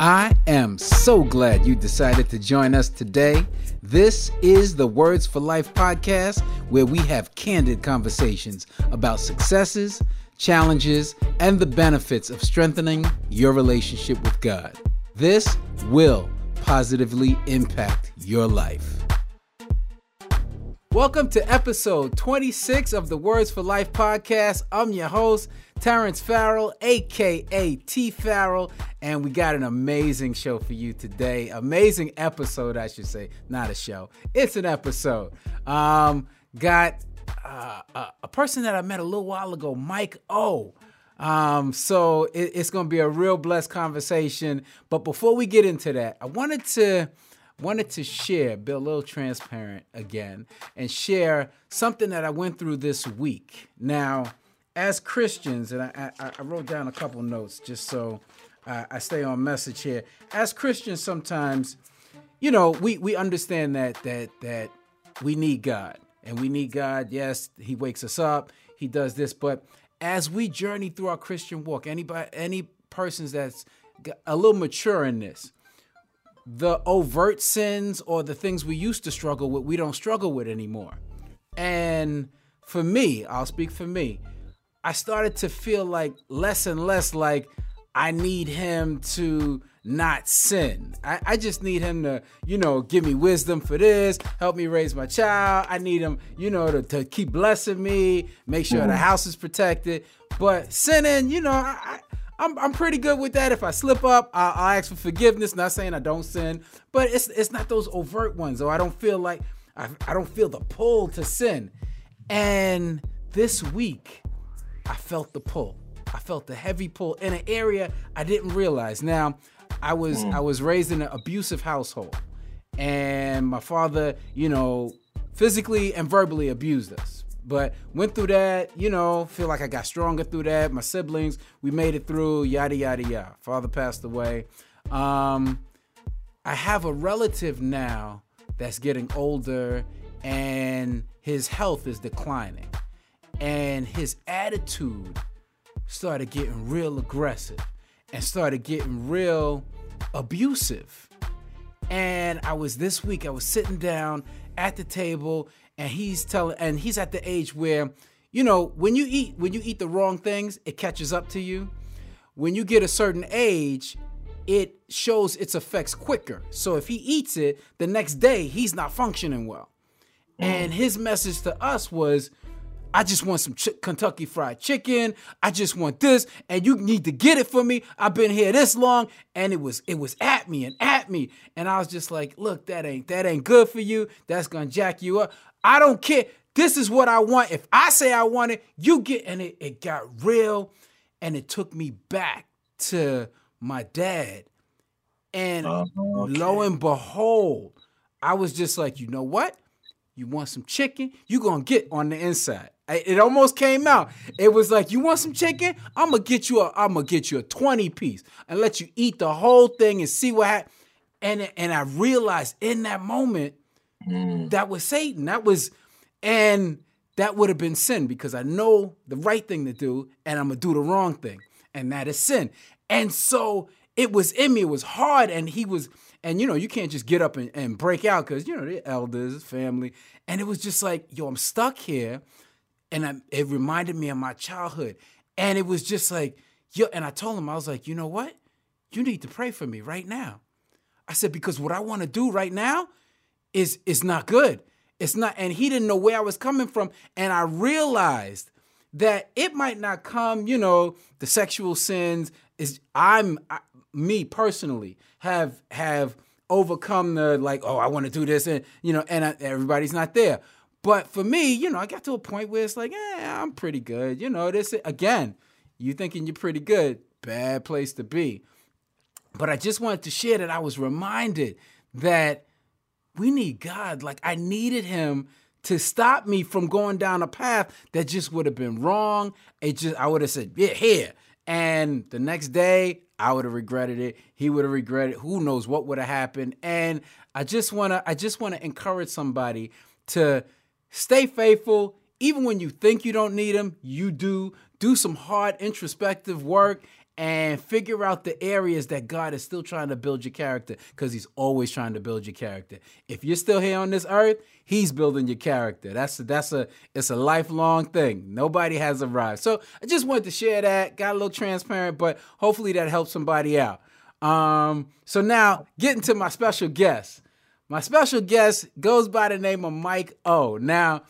I am so glad you decided to join us today. This is the Words for Life podcast, where we have candid conversations about successes, challenges, and the benefits of strengthening your relationship with God. This will positively impact your life. Welcome to episode 26 of the Words for Life podcast. I'm your host, Terrence Farrell, aka T Farrell, and we got an amazing show for you today. Amazing episode, I should say, not a show. It's an episode. Um, got uh, a, person that I met a little while ago, Mike O. Um, so it, it's going to be a real blessed conversation. But before we get into that, I wanted to wanted to share, be a little transparent again, and share something that I went through this week. Now, as Christians, and I, I, I wrote down a couple notes just so uh, I stay on message here. As Christians, sometimes, you know, we we understand that that that we need God, and we need God. Yes, He wakes us up, He does this, but as we journey through our Christian walk, anybody, any persons that's a little mature in this, the overt sins or the things we used to struggle with, we don't struggle with anymore. And for me, I'll speak for me, I started to feel like less and less like I need him to not sin. I, I, just need him to, you know, give me wisdom for this, help me raise my child. I need him, you know, to, to keep blessing me, make sure the mm. house is protected. But sinning, you know, I, I'm, I'm pretty good with that. If I slip up, I'll, I'll, ask for forgiveness. Not saying I don't sin, but it's it's not those overt ones. Or I don't feel like I, I don't feel the pull to sin. And this week, I felt the pull. I felt the heavy pull in an area I didn't realize. Now, I was mm. I was raised in an abusive household, and my father, you know, physically and verbally abused us but went through that, you know, feel like I got stronger through that. My siblings, we made it through, yada, yada, yada. Father passed away. Um, I have a relative now that's getting older and his health is declining. And his attitude started getting real aggressive and started getting real abusive. And I was this week, I was sitting down at the table and he's telling and he's at the age where you know when you eat when you eat the wrong things it catches up to you when you get a certain age it shows its effects quicker so if he eats it the next day he's not functioning well and his message to us was I just want some ch- Kentucky fried chicken. I just want this, and you need to get it for me. I've been here this long, and it was it was at me and at me, and I was just like, look, that ain't that ain't good for you. That's gonna jack you up. I don't care. This is what I want. If I say I want it, you get. And it, it got real and it took me back to my dad. And uh, okay. lo and behold, I was just like, you know what? You want some chicken? You gonna get on the inside. It almost came out. It was like, you want some chicken? I'm gonna get you a, I'm gonna get you a 20 piece and let you eat the whole thing and see what happens. And and I realized in that moment Mm. That was Satan. That was, and that would have been sin because I know the right thing to do and I'm gonna do the wrong thing, and that is sin. And so it was in me. It was hard, and he was, and you know, you can't just get up and, and break out because you know the elders, family, and it was just like, yo, I'm stuck here, and I, it reminded me of my childhood, and it was just like, yo, and I told him I was like, you know what, you need to pray for me right now. I said because what I want to do right now is is not good. It's not, and he didn't know where I was coming from. And I realized that it might not come, you know, the sexual sins is I'm I, me personally have have overcome the like, oh, I want to do this, and you know, and I, everybody's not there. But for me, you know, I got to a point where it's like, yeah, I'm pretty good. You know, this again, you thinking you're pretty good, bad place to be. But I just wanted to share that I was reminded that we need God. Like I needed him to stop me from going down a path that just would have been wrong. It just I would have said, yeah, here. And the next day, I would have regretted it. He would have regretted. It. Who knows what would have happened? And I just wanna, I just wanna encourage somebody to stay faithful, even when you think you don't need him. You do. Do some hard introspective work and figure out the areas that God is still trying to build your character because He's always trying to build your character. If you're still here on this earth, He's building your character. That's a, that's a it's a lifelong thing. Nobody has arrived. So I just wanted to share that. Got a little transparent, but hopefully that helps somebody out. Um, so now getting to my special guest. My special guest goes by the name of Mike O. Now,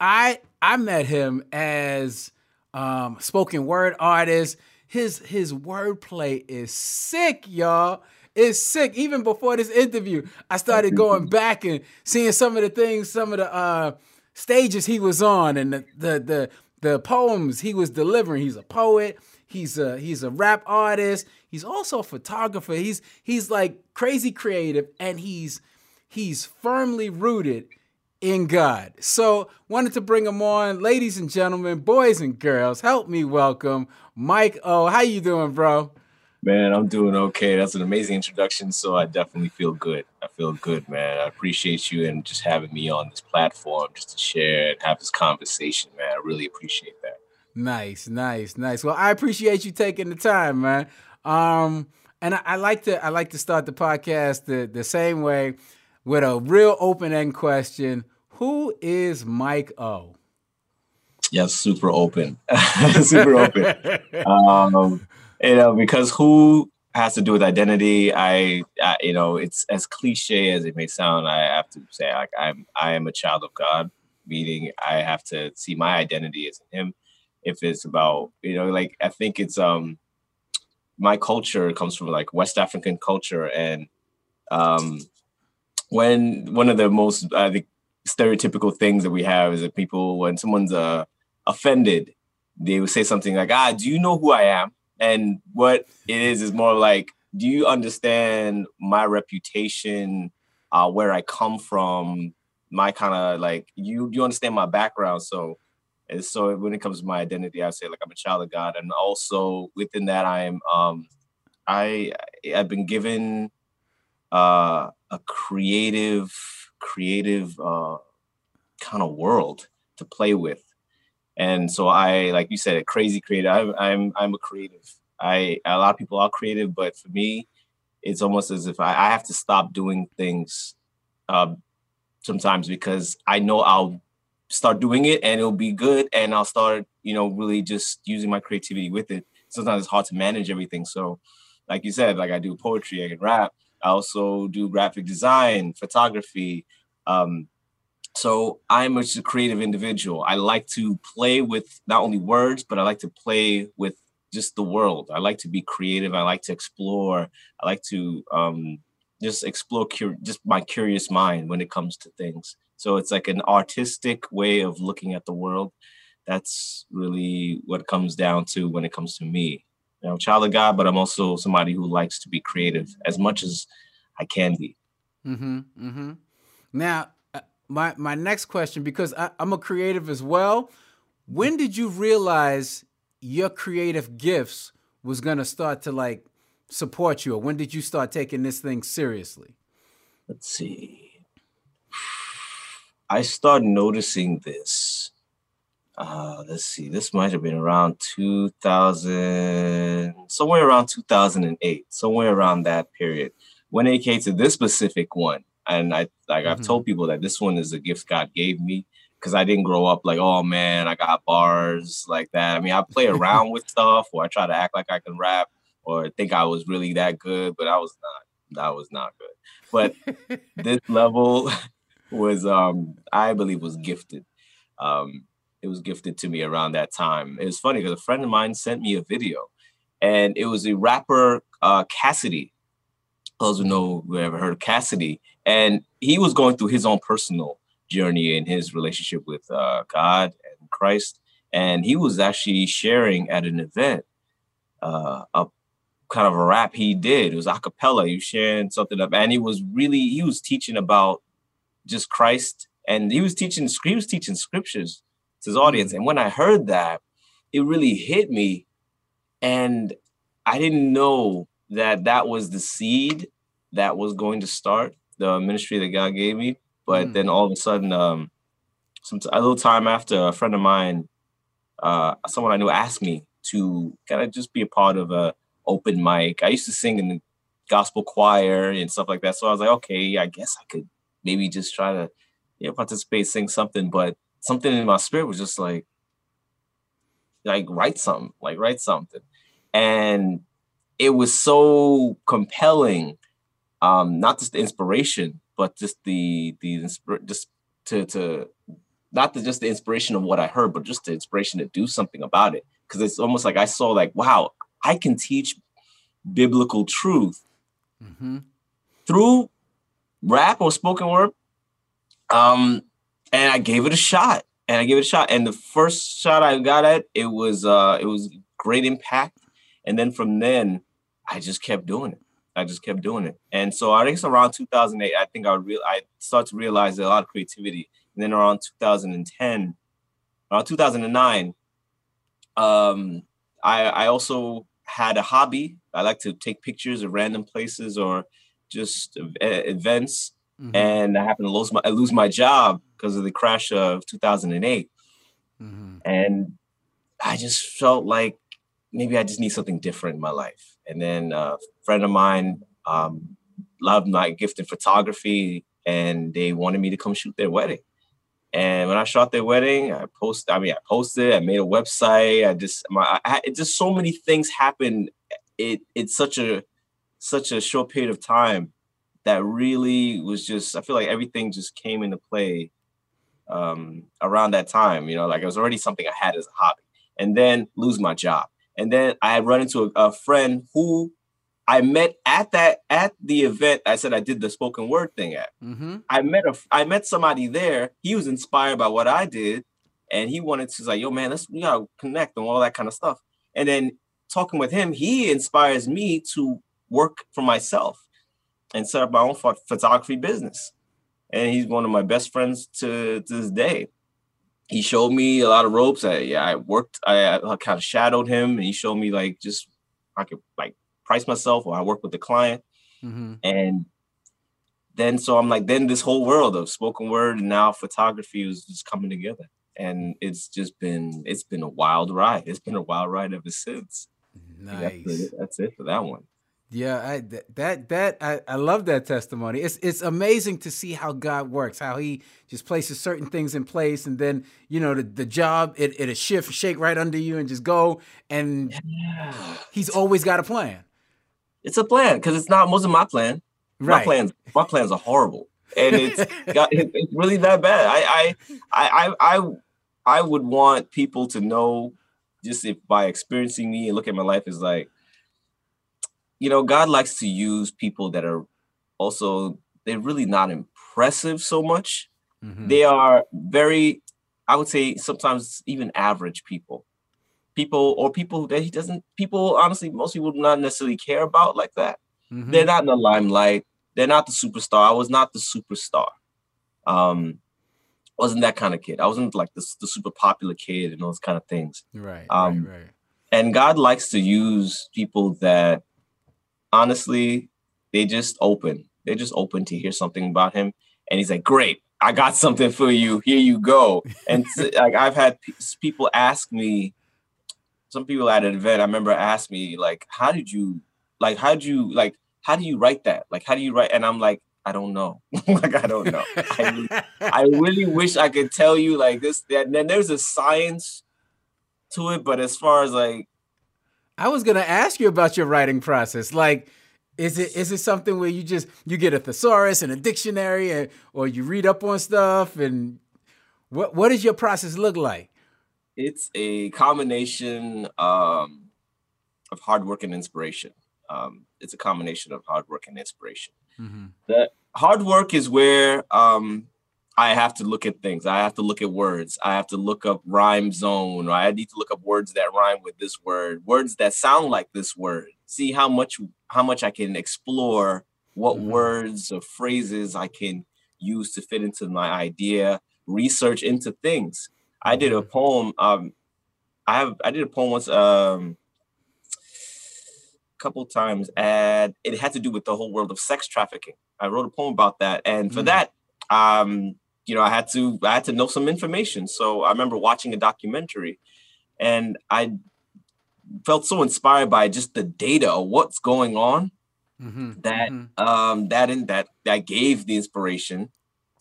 I I met him as um, spoken word artist his his wordplay is sick, y'all. It's sick. Even before this interview, I started going back and seeing some of the things, some of the uh, stages he was on, and the, the the the poems he was delivering. He's a poet. He's a he's a rap artist. He's also a photographer. He's he's like crazy creative, and he's he's firmly rooted in God. So wanted to bring him on, ladies and gentlemen, boys and girls. Help me welcome Mike O. How you doing, bro? Man, I'm doing okay. That's an amazing introduction. So I definitely feel good. I feel good, man. I appreciate you and just having me on this platform just to share and have this conversation, man. I really appreciate that. Nice, nice, nice. Well, I appreciate you taking the time, man. Um, and I, I like to I like to start the podcast the, the same way with a real open end question. Who is Mike O? Yes, super open, super open. Um, you know, because who has to do with identity. I, I, you know, it's as cliche as it may sound. I have to say, like, I'm, I am a child of God. Meaning, I have to see my identity as in Him. If it's about, you know, like I think it's um, my culture comes from like West African culture, and um, when one of the most I think stereotypical things that we have is that people when someone's uh, offended they would say something like ah do you know who i am? And what it is is more like do you understand my reputation uh, where i come from my kind of like you you understand my background? So and so when it comes to my identity i say like i'm a child of god. And also within that i'm um i i've been given uh a creative creative uh, kind of world to play with. And so I, like you said, a crazy creative. I'm, I'm, I'm a creative. I, a lot of people are creative, but for me, it's almost as if I, I have to stop doing things uh, sometimes because I know I'll start doing it and it'll be good, and I'll start, you know, really just using my creativity with it. Sometimes it's hard to manage everything. So, like you said, like I do poetry, I can rap, I also do graphic design, photography. Um, so I'm just a creative individual. I like to play with not only words, but I like to play with just the world. I like to be creative. I like to explore. I like to um, just explore cur- just my curious mind when it comes to things. So it's like an artistic way of looking at the world. That's really what comes down to when it comes to me you know, child of God, but I'm also somebody who likes to be creative as much as I can be. Mm-hmm. Mm-hmm. Now, uh, my my next question, because I, I'm a creative as well. When did you realize your creative gifts was gonna start to like support you, or when did you start taking this thing seriously? Let's see. I started noticing this uh, let's see, this might have been around 2000, somewhere around 2008, somewhere around that period. When it came to this specific one, and I like mm-hmm. I've told people that this one is a gift God gave me because I didn't grow up like, oh man, I got bars like that. I mean, I play around with stuff, or I try to act like I can rap, or think I was really that good, but I was not. That was not good. But this level was, um, I believe, was gifted. Um, it was gifted to me around that time. It was funny because a friend of mine sent me a video, and it was a rapper uh, Cassidy. Those who know who ever heard of Cassidy, and he was going through his own personal journey in his relationship with uh, God and Christ, and he was actually sharing at an event uh, a kind of a rap he did. It was a cappella. He was sharing something up, and he was really he was teaching about just Christ, and he was teaching he was teaching scriptures to his audience. And when I heard that, it really hit me. And I didn't know that that was the seed that was going to start the ministry that God gave me. But mm. then all of a sudden, um, some a little time after, a friend of mine, uh, someone I knew, asked me to kind of just be a part of a open mic. I used to sing in the gospel choir and stuff like that. So I was like, okay, I guess I could maybe just try to, you know, participate, sing something. But something in my spirit was just like, like write something, like write something. And it was so compelling, um, not just the inspiration, but just the the just to to not the, just the inspiration of what I heard, but just the inspiration to do something about it. Because it's almost like I saw like, wow, I can teach biblical truth mm-hmm. through rap or spoken word. Um, and I gave it a shot. And I gave it a shot. And the first shot I got at it was uh it was great impact. And then from then I just kept doing it. I just kept doing it. And so I think around 2008, I think I real I started to realize a lot of creativity. And then around 2010, around 2009, um, I I also had a hobby. I like to take pictures of random places or just events. Mm-hmm. And I happened to lose my I lose my job because of the crash of 2008. Mm-hmm. And I just felt like maybe I just need something different in my life. And then a friend of mine um, loved my gift in photography, and they wanted me to come shoot their wedding. And when I shot their wedding, I posted. I mean, I posted. I made a website. I just my I, it just so many things happened. It it's such a such a short period of time that really was just. I feel like everything just came into play um, around that time. You know, like it was already something I had as a hobby, and then lose my job, and then I had run into a, a friend who I met at that at the event. I said I did the spoken word thing at. Mm-hmm. I met a I met somebody there. He was inspired by what I did, and he wanted to like, yo, man, let's we gotta connect and all that kind of stuff. And then talking with him, he inspires me to work for myself and set up my own photography business. And he's one of my best friends to, to this day. He showed me a lot of ropes. I, yeah, I worked. I, I kind of shadowed him, and he showed me like just I could like price myself or I work with the client. Mm-hmm. And then so I'm like, then this whole world of spoken word and now photography was just coming together. And it's just been it's been a wild ride. It's been a wild ride ever since. Nice. That's it, that's it for that one. Yeah, I, that that I, I love that testimony. It's it's amazing to see how God works, how He just places certain things in place, and then you know the, the job it it'll shift, shake right under you, and just go. And yeah. He's always got a plan it's a plan because it's not most of my plan. Right. My plans, my plans are horrible, and it's got, it's really that bad. I, I, I, I, I would want people to know, just if by experiencing me and look at my life is like, you know, God likes to use people that are also they're really not impressive so much. Mm-hmm. They are very, I would say, sometimes even average people. People or people that he doesn't people honestly most people do not necessarily care about like that. Mm-hmm. they're not in the limelight. They're not the superstar. I was not the superstar. Um wasn't that kind of kid. I wasn't like the, the super popular kid and those kind of things. Right um right, right. and god likes to use people that honestly they just open they're just open to hear something about him and he's like great i got something for you here you go and like i've had people ask me some people at an event I remember asked me like, how did you like how did you like how do you write that? Like how do you write? And I'm like, I don't know. like I don't know. I, really, I really wish I could tell you like this. That then there's a science to it, but as far as like, I was gonna ask you about your writing process. Like, is it is it something where you just you get a thesaurus and a dictionary, and, or you read up on stuff, and what what does your process look like? It's a combination um, of hard work and inspiration. Um, it's a combination of hard work and inspiration. Mm-hmm. The hard work is where um, I have to look at things. I have to look at words. I have to look up RhymeZone. I need to look up words that rhyme with this word, words that sound like this word. See how much how much I can explore what mm-hmm. words or phrases I can use to fit into my idea. Research into things. I did a mm-hmm. poem. Um, I have I did a poem once um a couple times and it had to do with the whole world of sex trafficking. I wrote a poem about that. And for mm. that, um, you know, I had to I had to know some information. So I remember watching a documentary and I felt so inspired by just the data of what's going on mm-hmm. that mm-hmm. um that in that that gave the inspiration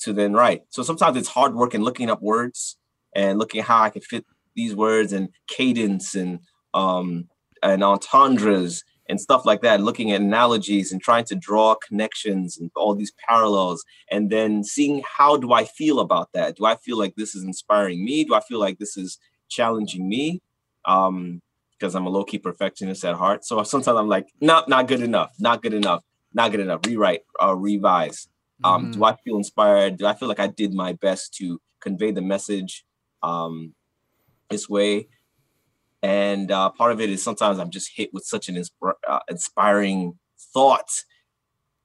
to then write. So sometimes it's hard work and looking up words and looking how I can fit these words and cadence and um and entendres and stuff like that, looking at analogies and trying to draw connections and all these parallels, and then seeing how do I feel about that? Do I feel like this is inspiring me? Do I feel like this is challenging me? Um, because I'm a low key perfectionist at heart. So sometimes I'm like, not not good enough, not good enough, not good enough. Rewrite, uh, revise. Um, mm-hmm. Do I feel inspired? Do I feel like I did my best to convey the message um, this way? And uh, part of it is sometimes I'm just hit with such an insp- uh, inspiring thought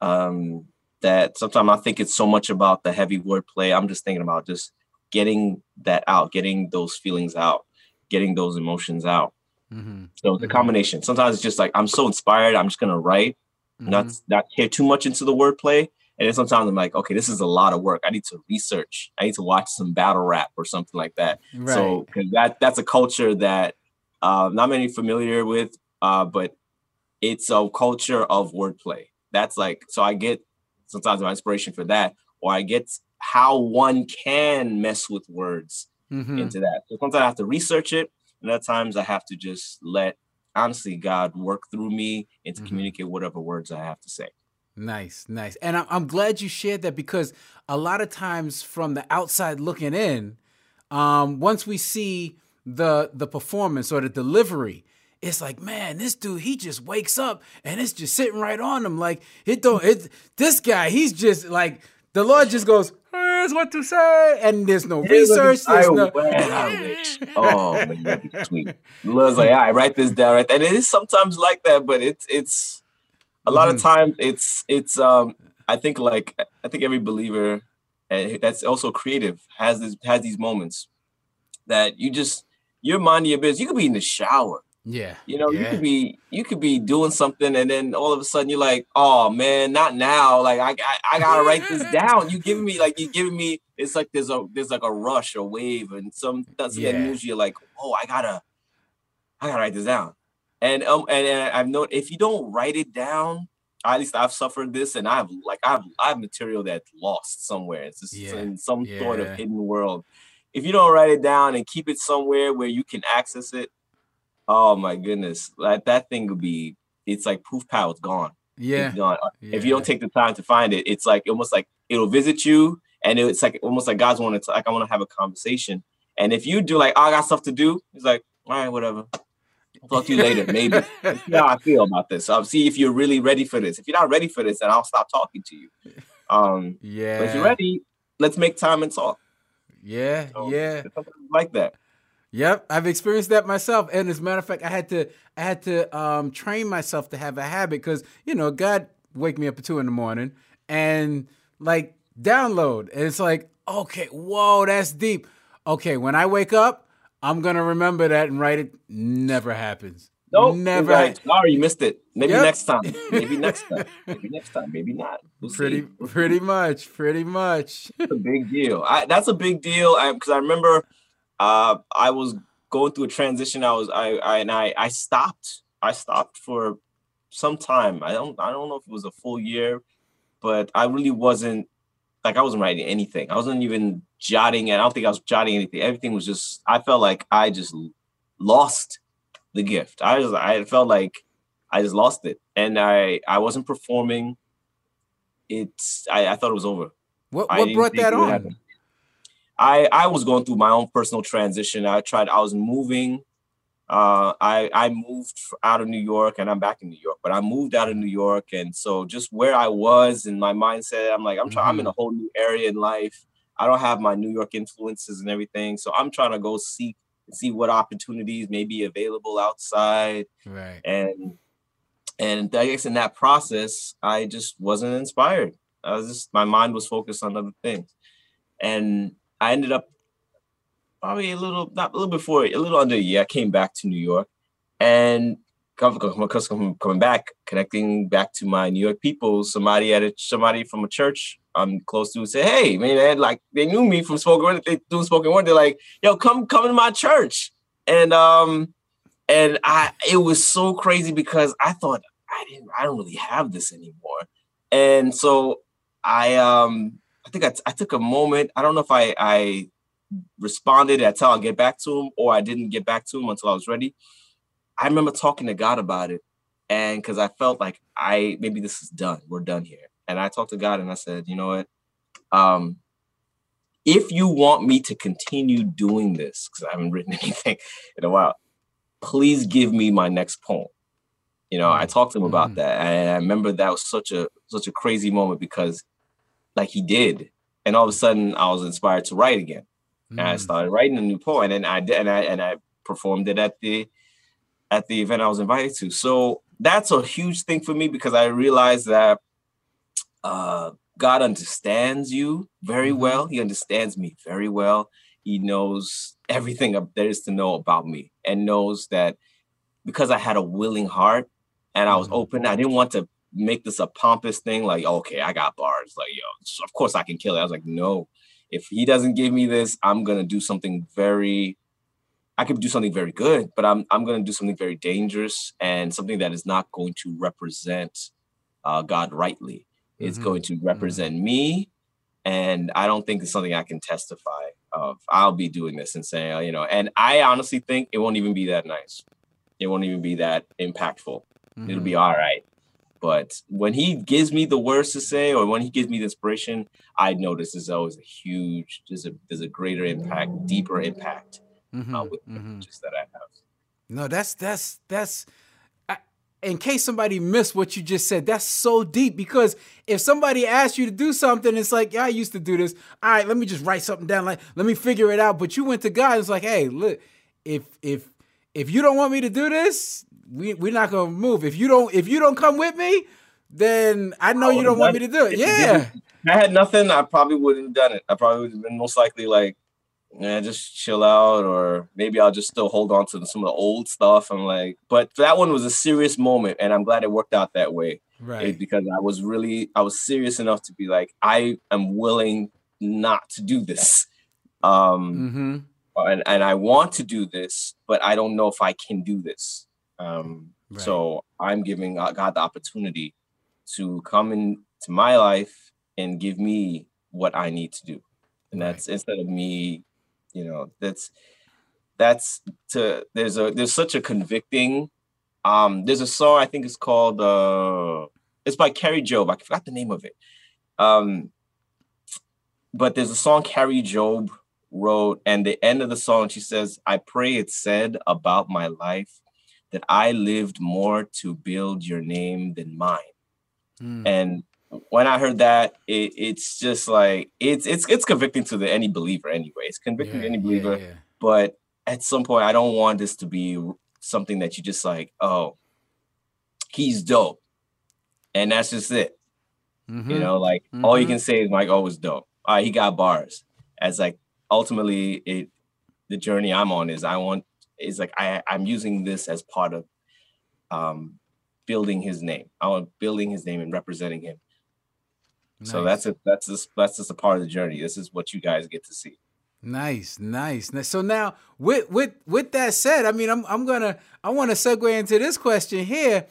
um, that sometimes I think it's so much about the heavy wordplay. I'm just thinking about just getting that out, getting those feelings out, getting those emotions out. Mm-hmm. So the mm-hmm. combination. Sometimes it's just like I'm so inspired, I'm just gonna write, mm-hmm. not not care too much into the wordplay. And then sometimes I'm like, okay, this is a lot of work. I need to research. I need to watch some battle rap or something like that. Right. So because that that's a culture that uh, not many familiar with, uh, but it's a culture of wordplay. That's like so I get sometimes my inspiration for that, or I get how one can mess with words mm-hmm. into that. So sometimes I have to research it, and other times I have to just let honestly God work through me and to mm-hmm. communicate whatever words I have to say. Nice, nice. And I'm glad you shared that because a lot of times from the outside looking in, um, once we see the the performance or the delivery, it's like, man, this dude, he just wakes up and it's just sitting right on him. Like it don't it this guy, he's just like the Lord just goes, here's what to say, and there's no research. There's no. oh, man, that'd be sweet. The Lord's like, I write this down, right? And it is sometimes like that, but it's it's a lot mm-hmm. of times it's it's um I think like I think every believer and that's also creative has this has these moments that you just you're minding your business. You could be in the shower. Yeah. You know, yeah. you could be you could be doing something and then all of a sudden you're like, oh man, not now. Like I I, I gotta write this down. You giving me like you giving me it's like there's a there's like a rush or wave and some that's yeah. news you're like, oh I gotta I gotta write this down. And um and, and I've known if you don't write it down, at least I've suffered this and I've like I've I have material that's lost somewhere. It's just yeah. in some yeah. sort of hidden world if you don't write it down and keep it somewhere where you can access it, oh my goodness, like that thing would be it's like poof pow, it's gone. Yeah. It's gone. yeah. If you don't take the time to find it, it's like almost like it'll visit you and it's like almost like God's wanting to like I want to have a conversation. And if you do like oh, I got stuff to do, it's like, all right, whatever. I'll talk to you later, maybe. see how I feel about this. I'll see if you're really ready for this. If you're not ready for this, then I'll stop talking to you. Um yeah. But if you're ready, let's make time and talk. Yeah, so yeah. like that. Yep, I've experienced that myself. And as a matter of fact, I had to I had to um, train myself to have a habit because you know God wake me up at two in the morning and like download. And it's like, okay, whoa, that's deep. Okay, when I wake up, I'm gonna remember that and write it. Never happens. Nope. Never. Right. Sorry, you missed it. Maybe yep. next time. Maybe next time. Maybe next time. Maybe not. We'll pretty, see. pretty much. Pretty much. That's a big deal. I, that's a big deal. Because I, I, remember, uh, I was going through a transition. I was, I, I, and I, I stopped. I stopped for some time. I don't, I don't know if it was a full year, but I really wasn't like I wasn't writing anything. I wasn't even jotting. And I don't think I was jotting anything. Everything was just. I felt like I just lost the gift. I just I felt like I just lost it, and I I wasn't performing. It's I, I thought it was over. What what brought that on? I I was going through my own personal transition. I tried. I was moving. Uh, I I moved out of New York, and I'm back in New York. But I moved out of New York, and so just where I was in my mindset, I'm like I'm trying. Mm-hmm. I'm in mm-hmm. a whole new area in life. I don't have my New York influences and everything, so I'm trying to go seek see what opportunities may be available outside. Right. And and I guess in that process, I just wasn't inspired. I was just my mind was focused on other things. And I ended up probably a little not a little before a little under a year, I came back to New York and coming back, connecting back to my New York people, somebody at a, somebody from a church I'm close to say, hey, man, like they knew me from spoken word. They do spoken word. They're like, yo, come come to my church. And um, and I it was so crazy because I thought I didn't I don't really have this anymore. And so I um I think I, I took a moment. I don't know if I I responded until I'll get back to him or I didn't get back to him until I was ready. I remember talking to God about it. And because I felt like I maybe this is done. We're done here. And I talked to God and I said, you know what? Um, if you want me to continue doing this, because I haven't written anything in a while, please give me my next poem. You know. I talked to him about mm-hmm. that. And I remember that was such a such a crazy moment because like he did. And all of a sudden I was inspired to write again. Mm-hmm. And I mm. started writing a new poem and I did and I and I performed it at the at the event I was invited to. So that's a huge thing for me because I realized that uh, God understands you very mm-hmm. well. He understands me very well. He knows everything there is to know about me and knows that because I had a willing heart and I was mm-hmm. open, I didn't want to make this a pompous thing like, okay, I got bars. Like, yo, of course I can kill it. I was like, no, if he doesn't give me this, I'm going to do something very I could do something very good, but I'm I'm going to do something very dangerous and something that is not going to represent uh, God rightly. It's mm-hmm. going to mm-hmm. represent mm-hmm. me, and I don't think it's something I can testify of. I'll be doing this and saying, uh, you know, and I honestly think it won't even be that nice. It won't even be that impactful. Mm-hmm. It'll be mm-hmm. all right. But when he gives me the words to say, or when he gives me the inspiration, I know this is always a huge, there's a there's a greater impact, deeper impact mm-hmm, uh, with mm-hmm. that I have. No, that's that's that's. In case somebody missed what you just said, that's so deep because if somebody asks you to do something, it's like, yeah, I used to do this. All right, let me just write something down. Like, let me figure it out. But you went to God. It's like, hey, look, if if if you don't want me to do this, we we're not gonna move. If you don't if you don't come with me, then I know you don't want me to do it. Yeah. I had nothing, I probably wouldn't have done it. I probably would have been most likely like, yeah, just chill out, or maybe I'll just still hold on to some of the old stuff. I'm like, but that one was a serious moment, and I'm glad it worked out that way. Right. Because I was really, I was serious enough to be like, I am willing not to do this. Um, mm-hmm. and, and I want to do this, but I don't know if I can do this. Um, right. So I'm giving God the opportunity to come into my life and give me what I need to do. And that's right. instead of me you know that's that's to there's a there's such a convicting um there's a song i think it's called uh it's by Kari Jobe i forgot the name of it. Um but there's a song Kari Jobe wrote and the end of the song she says i pray it said about my life that i lived more to build your name than mine. Mm. and when I heard that, it, it's just like it's it's it's convicting to the any believer anyway. It's convicting yeah, to any believer. Yeah, yeah. But at some point, I don't want this to be something that you just like, oh, he's dope, and that's just it. Mm-hmm. You know, like mm-hmm. all you can say is like, oh, was dope. All right, he got bars. As like ultimately, it the journey I'm on is I want is like I I'm using this as part of um building his name. I want building his name and representing him Nice. So that's it. That's just that's just a part of the journey. This is what you guys get to see. Nice, nice. So now, with with with that said, I mean, I'm I'm gonna I want to segue into this question here.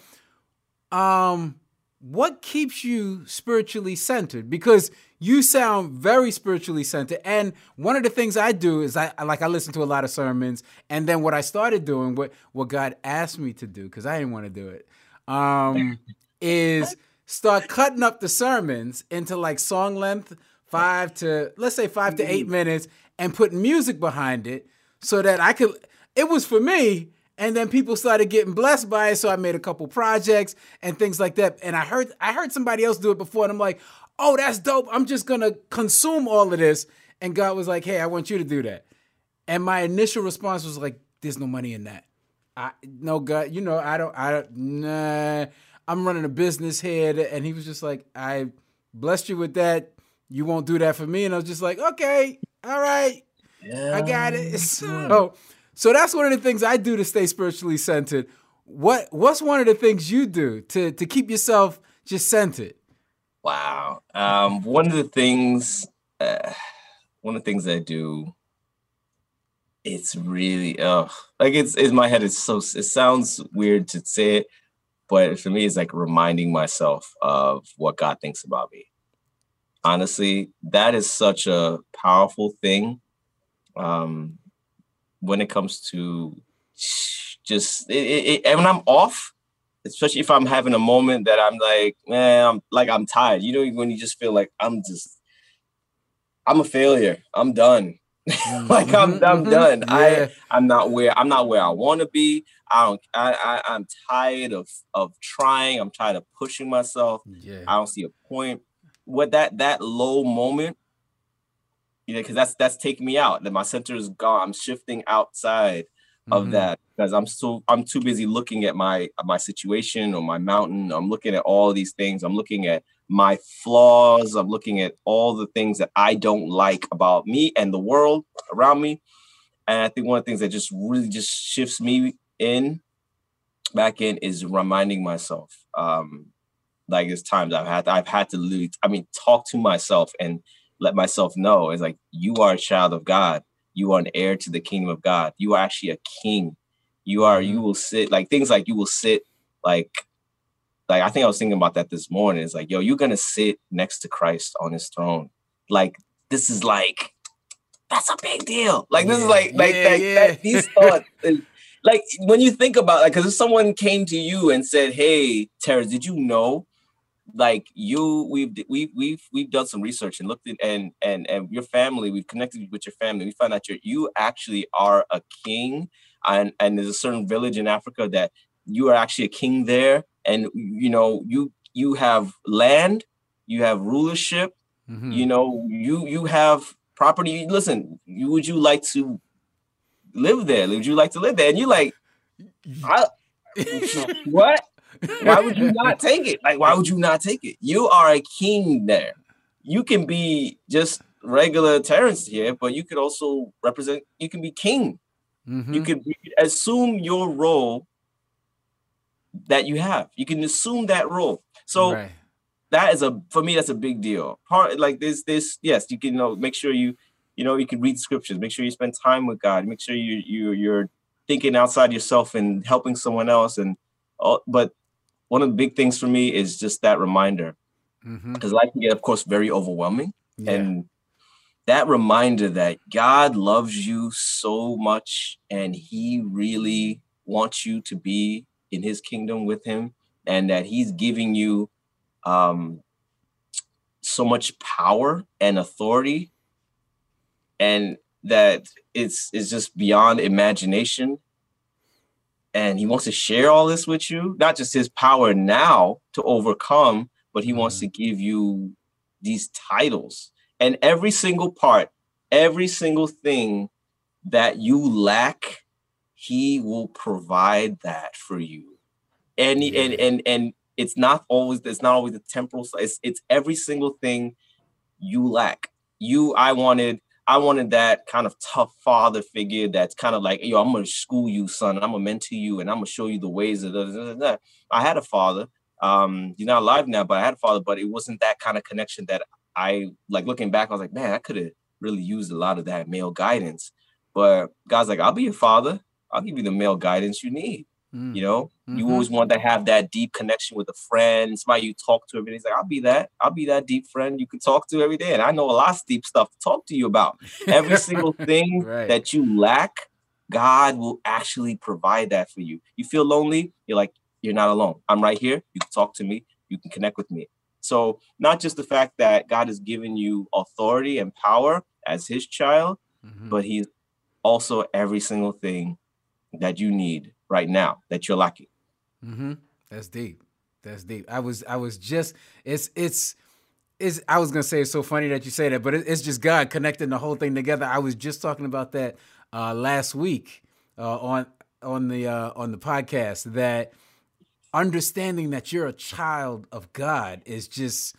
Um, what keeps you spiritually centered? Because you sound very spiritually centered, and one of the things I do is I like I listen to a lot of sermons, and then what I started doing, what what God asked me to do, because I didn't want to do it, um, is start cutting up the sermons into like song length, five to let's say five to eight mm-hmm. minutes, and put music behind it so that I could. It was for me, and then people started getting blessed by it. So I made a couple projects and things like that. And I heard I heard somebody else do it before, and I'm like, oh, that's dope. I'm just gonna consume all of this. And God was like, hey, I want you to do that. And my initial response was like, there's no money in that. I no God, you know, I don't I don't nah. I'm running a business here. And he was just like, I blessed you with that. You won't do that for me. And I was just like, okay, all right. Yeah. I got it. So, so that's one of the things I do to stay spiritually centered. What what's one of the things you do to to keep yourself just centered? Wow. Um, one of the things uh, one of the things I do it's really uh like it's in my head it's so it sounds weird to say it but for me it's like reminding myself of what god thinks about me. Honestly that is such a powerful thing um when it comes to just it, it, it, and when i'm off especially if i'm having a moment that i'm like man i'm like i'm tired. You know when you just feel like i'm just i'm a failure. I'm done like I'm I'm mm-hmm. done. Yeah. I I'm not where I'm not where I want to be. I don't I, I I'm tired of of trying. I'm tired of pushing myself. Yeah. I don't see a point. What that that low moment, you know, because that's that's taking me out. That my center is gone. I'm shifting outside of mm-hmm. that because I'm so I'm too busy looking at my my situation or my mountain. I'm looking at all these things. I'm looking at my flaws. I'm looking at all the things that I don't like about me and the world around me. And I think one of the things that just really just shifts me in back in is reminding myself. Um, like it's times I've had I've had to literally, I mean, talk to myself and let myself know it's like you are a child of God. You are an heir to the kingdom of God. You are actually a king. You are, you mm-hmm. will sit like things like you will sit like like I think I was thinking about that this morning. It's like, yo, you're gonna sit next to Christ on his throne. Like this is like that's a big deal. Like this yeah, is like like yeah, that, yeah. that, these thoughts. like when you think about like, because if someone came to you and said, "Hey, Terrence, did you know?" Like you, we've we've we've we've done some research and looked at and and and your family. We've connected with your family. We found out you you actually are a king, and and there's a certain village in Africa that you are actually a king there and you know you you have land you have rulership mm-hmm. you know you you have property. Listen you, would you like to live there? Would you like to live there? And you're like I, what? Why would you not take it? Like why would you not take it? You are a king there. You can be just regular Terrence here, but you could also represent, you can be king. Mm-hmm. You, could, you could assume your role that you have. You can assume that role. So right. that is a for me that's a big deal. Part like this this yes, you can you know make sure you you know you can read scriptures, make sure you spend time with God, make sure you you you're thinking outside yourself and helping someone else and all, but one of the big things for me is just that reminder because mm-hmm. life can get of course very overwhelming yeah. and that reminder that God loves you so much and he really wants you to be in his kingdom with him and that he's giving you um, so much power and authority and that it's it's just beyond imagination and he wants to share all this with you not just his power now to overcome but he wants mm-hmm. to give you these titles and every single part every single thing that you lack he will provide that for you. And yeah. and and and it's not always it's not always the temporal it's it's every single thing you lack. You I wanted I wanted that kind of tough father figure that's kind of like, yo, I'm gonna school you, son, and I'm gonna mentor you, and I'm gonna show you the ways of that. I had a father. Um, you're not alive now, but I had a father, but it wasn't that kind of connection that I like looking back, I was like, man, I could have really used a lot of that male guidance. But God's like, I'll be your father. I'll give you the male guidance you need. Mm. You know, mm-hmm. you always want to have that deep connection with a friend, somebody you talk to every day. He's like, I'll be that. I'll be that deep friend you can talk to every day. And I know a lot of deep stuff to talk to you about. Every single thing right. that you lack, God will actually provide that for you. You feel lonely, you're like, you're not alone. I'm right here. You can talk to me, you can connect with me. So, not just the fact that God has given you authority and power as his child, mm-hmm. but he's also every single thing that you need right now that you're lacking. Mm-hmm. That's deep. That's deep. I was I was just it's it's is I was gonna say it's so funny that you say that, but it's just God connecting the whole thing together. I was just talking about that uh, last week uh, on on the uh, on the podcast that understanding that you're a child of God is just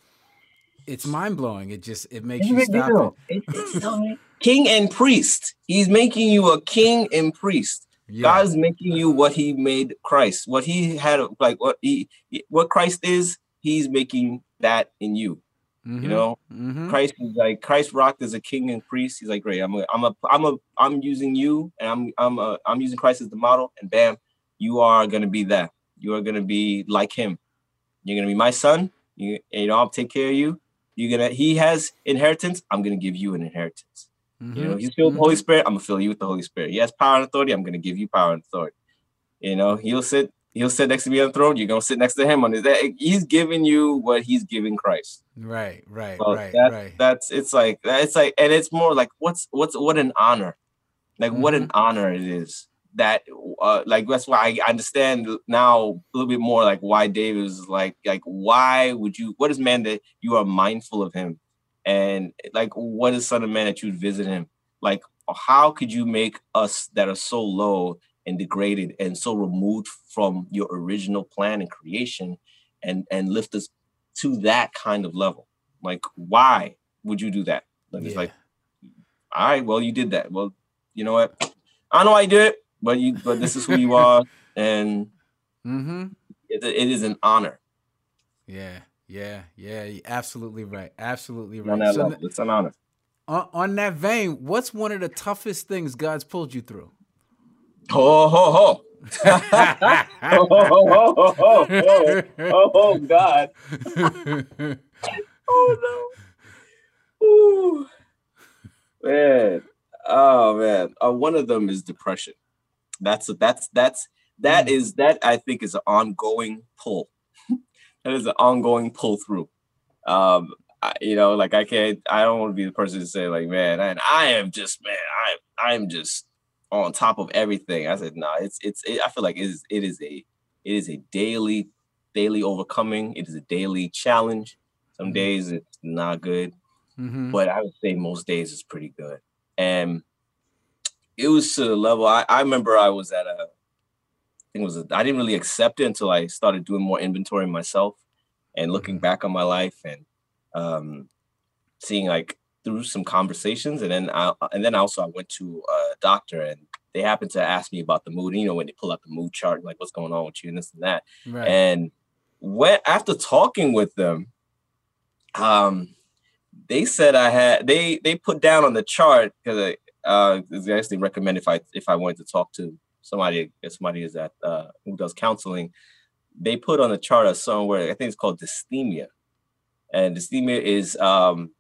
it's mind blowing. It just it makes you stop. It. It, king and priest. He's making you a king and priest. Yeah. God is making you what He made Christ. What He had, like what He, what Christ is, He's making that in you. Mm-hmm. You know, mm-hmm. Christ is like Christ rocked as a king and priest. He's like, great. I'm a, I'm a, I'm a, I'm using you, and I'm, I'm, a, I'm using Christ as the model, and bam, you are gonna be that. You are gonna be like him. You're gonna be my son. You, you know, I'll take care of you. You're gonna. He has inheritance. I'm gonna give you an inheritance. Mm-hmm. You know, he's filled with the Holy Spirit. I'm gonna fill you with the Holy Spirit. He has power and authority. I'm gonna give you power and authority. You know, he'll sit. He'll sit next to me on the throne. You're gonna sit next to him on his. He's giving you what he's giving Christ. Right, right, so right, that, right. That's it's like it's like, and it's more like what's what's what an honor, like mm-hmm. what an mm-hmm. honor it is that uh, like that's why I understand now a little bit more like why David was like like why would you what is man that you are mindful of him and like what is son of man that you'd visit him? Like how could you make us that are so low and degraded and so removed from your original plan and creation and and lift us to that kind of level? Like why would you do that? Like yeah. it's like all right well you did that. Well you know what? I know I did it but you but this is who you are and mm-hmm. it, it is an honor. Yeah yeah yeah absolutely right absolutely right on that so level, it's an honor on, on that vein what's one of the toughest things god's pulled you through ho ho ho oh, oh, oh, oh, oh, oh, oh, God. oh, no. Ooh. Man. Oh, man. Uh, one of them is depression. That's that's that's that mm. is that I think is an ongoing pull. That is an ongoing pull through. Um, I, you know, like I can't. I don't want to be the person to say like, man, and I am just man, I I'm just on top of everything. I said, no, nah, it's it's. It, I feel like it is it is a it is a daily daily overcoming. It is a daily challenge. Some mm-hmm. days it's not good, mm-hmm. but I would say most days it's pretty good. And it was to the level I, I remember I was at a think it was I didn't really accept it until I started doing more inventory myself and looking mm-hmm. back on my life and um, seeing like through some conversations and then I and then also I went to a doctor and they happened to ask me about the mood. You know, when they pull up the mood chart, like what's going on with you and this and that. Right. And when after talking with them, um, they said I had they they put down on the chart because uh, is actually recommend if I if I wanted to talk to somebody somebody is at uh, who does counseling, they put on the chart of somewhere I think it's called dysthymia, and dysthymia is um,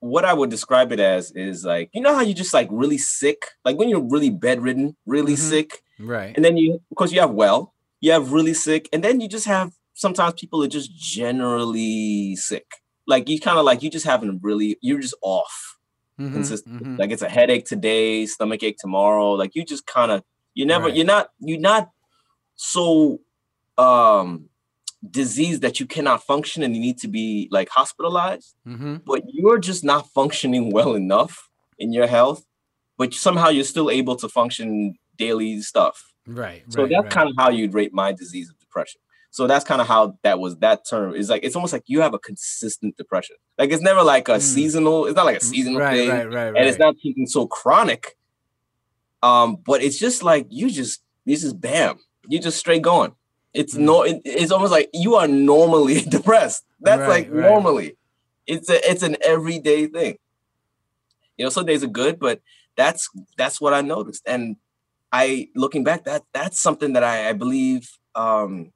what I would describe it as is like you know how you just like really sick, like when you're really bedridden, really mm-hmm. sick, right? And then you, of course, you have well, you have really sick, and then you just have sometimes people are just generally sick. Like you kind of like you just haven't really, you're just off mm-hmm, consistent. Mm-hmm. Like it's a headache today, stomach ache tomorrow. Like you just kind of you never right. you're not you're not so um disease that you cannot function and you need to be like hospitalized, mm-hmm. but you're just not functioning well enough in your health, but somehow you're still able to function daily stuff. Right. So right, that's right. kind of how you'd rate my disease of depression. So that's kind of how that was that term. Is like it's almost like you have a consistent depression. Like it's never like a mm. seasonal, it's not like a seasonal right, thing. Right, right, and it's not something so chronic. Um, but it's just like you just you just bam, you just straight going. It's mm. no it, it's almost like you are normally depressed. That's like normally. It's a it's an everyday thing. You know, some days are good, but that's that's what I noticed. And I looking back, that that's something that I, I believe um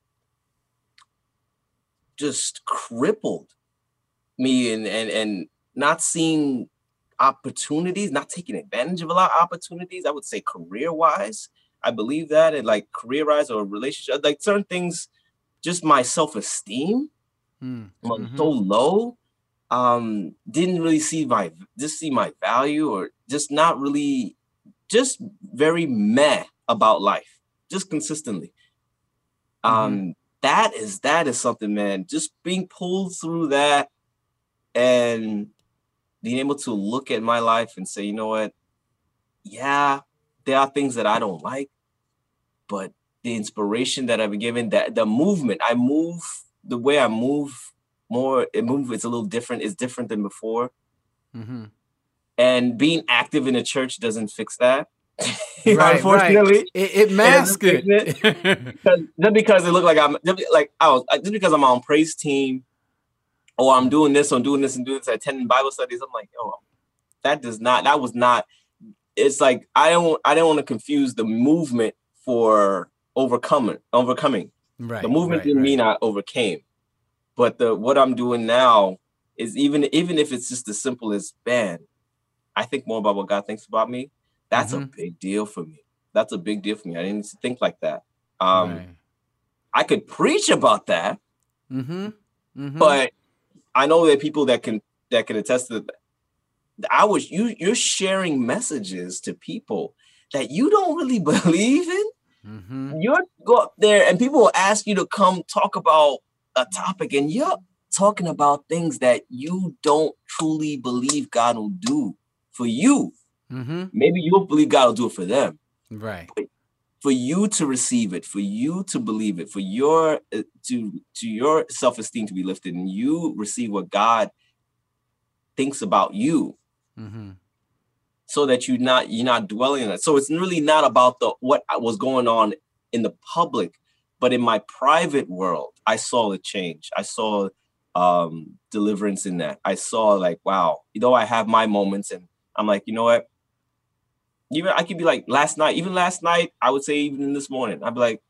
just crippled me and and and not seeing opportunities, not taking advantage of a lot of opportunities. I would say career wise, I believe that, and like career wise or relationship, like certain things, just my self esteem mm. mm-hmm. so low. Um, didn't really see my just see my value or just not really, just very meh about life, just consistently. Mm-hmm. Um, that is that is something, man. Just being pulled through that and being able to look at my life and say, you know what? Yeah, there are things that I don't like, but the inspiration that I've been given, that the movement, I move the way I move more, it move it's a little different, it's different than before. Mm-hmm. And being active in a church doesn't fix that. right, unfortunately, right. it, it masks it. just because it looked like I'm just like I was just because I'm on praise team, oh, I'm doing this, I'm doing this, and doing this, attending Bible studies. I'm like, oh, that does not, that was not. It's like I don't, I don't want to confuse the movement for overcoming, overcoming. Right. The movement right, didn't right. mean I overcame, but the what I'm doing now is even even if it's just as simple as man, I think more about what God thinks about me. That's a Mhm. big deal for me. That's a big deal for me. I didn't think like that. Um, right. I could preach about that, Mm-hmm. mm-hmm. but I know there are people that can that can attest to that. I was you you're sharing messages to people that you don't really believe in. mm-hmm. You go up there and people will ask you to come talk about a topic, and you're talking about things that you don't truly believe God will do for you. Mm-hmm. Maybe you don't believe God will do it for them. Right. For you to receive it, for you to believe it, for your uh, to to your self esteem to be lifted, and you receive what God thinks about you, Mm-hmm. so that you not you're not dwelling on it. So it's really not about the what was going on in the public, but in my private world, I saw the change. I saw um deliverance in that. I saw like, wow, you know, I have my moments and I'm like, you know what? Even I could be like last night, even last night, I would say even this morning, I'd be like,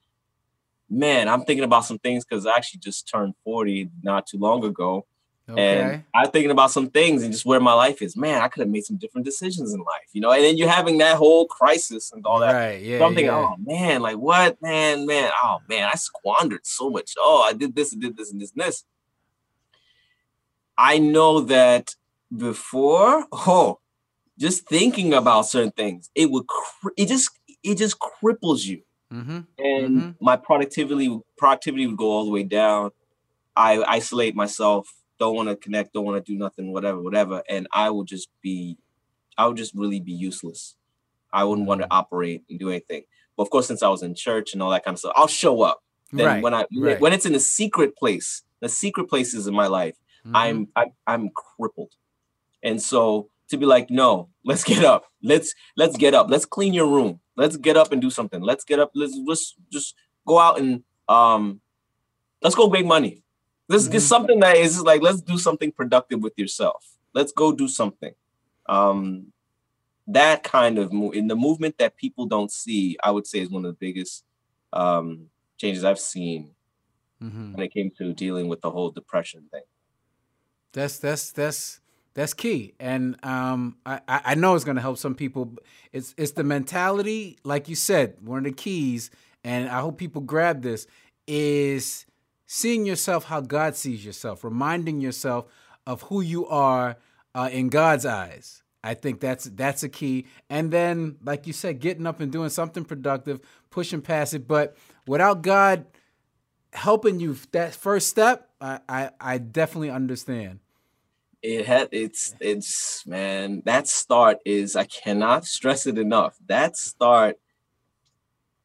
man, I'm thinking about some things because I actually just turned 40 not too long ago. Okay. And I'm thinking about some things and just where my life is. Man, I could have made some different decisions in life, you know. And then you're having that whole crisis and all that. Right. Yeah. So I'm thinking, yeah. oh man, like what, man, man, oh man, I squandered so much. Oh, I did this and did this and this and this. I know that before, oh, just thinking about certain things, it would, cri- it just, it just cripples you Mm-hmm. and Mhm. my productivity productivity would go all the way down. I isolate myself, don't want to connect, don't want to do nothing, whatever, whatever, and I would just be, I would just really be useless. I wouldn't want to Mm. operate and do anything. But of course, since I was in church and all that kind of stuff, I'll show up. Then Right. when I right. when it's in a secret place, the secret places in my life, Mhm. I'm I, I'm crippled, and so to be like, no, let's get up, let's let's get up, let's clean your room, let's get up and do something, let's get up, let's let's just go out and um, let's go make money. Let's get Mhm. something that is like let's do something productive with yourself. Let's go do something. Um, that kind of move in the movement that people don't see, I would say is one of the biggest um, changes I've seen Mhm. when it came to dealing with the whole depression thing. That's that's that's that's key, and um, I I know it's gonna help some people. It's it's the mentality, like you said, one of the keys, and I hope people grab this is seeing yourself how God sees yourself, reminding yourself of who you are uh, in God's eyes. I think that's that's a key, and then like you said, getting up and doing something productive, pushing past it. But without God helping you that first step, I I, I definitely understand. It had it's it's man, that start is I cannot stress it enough. That start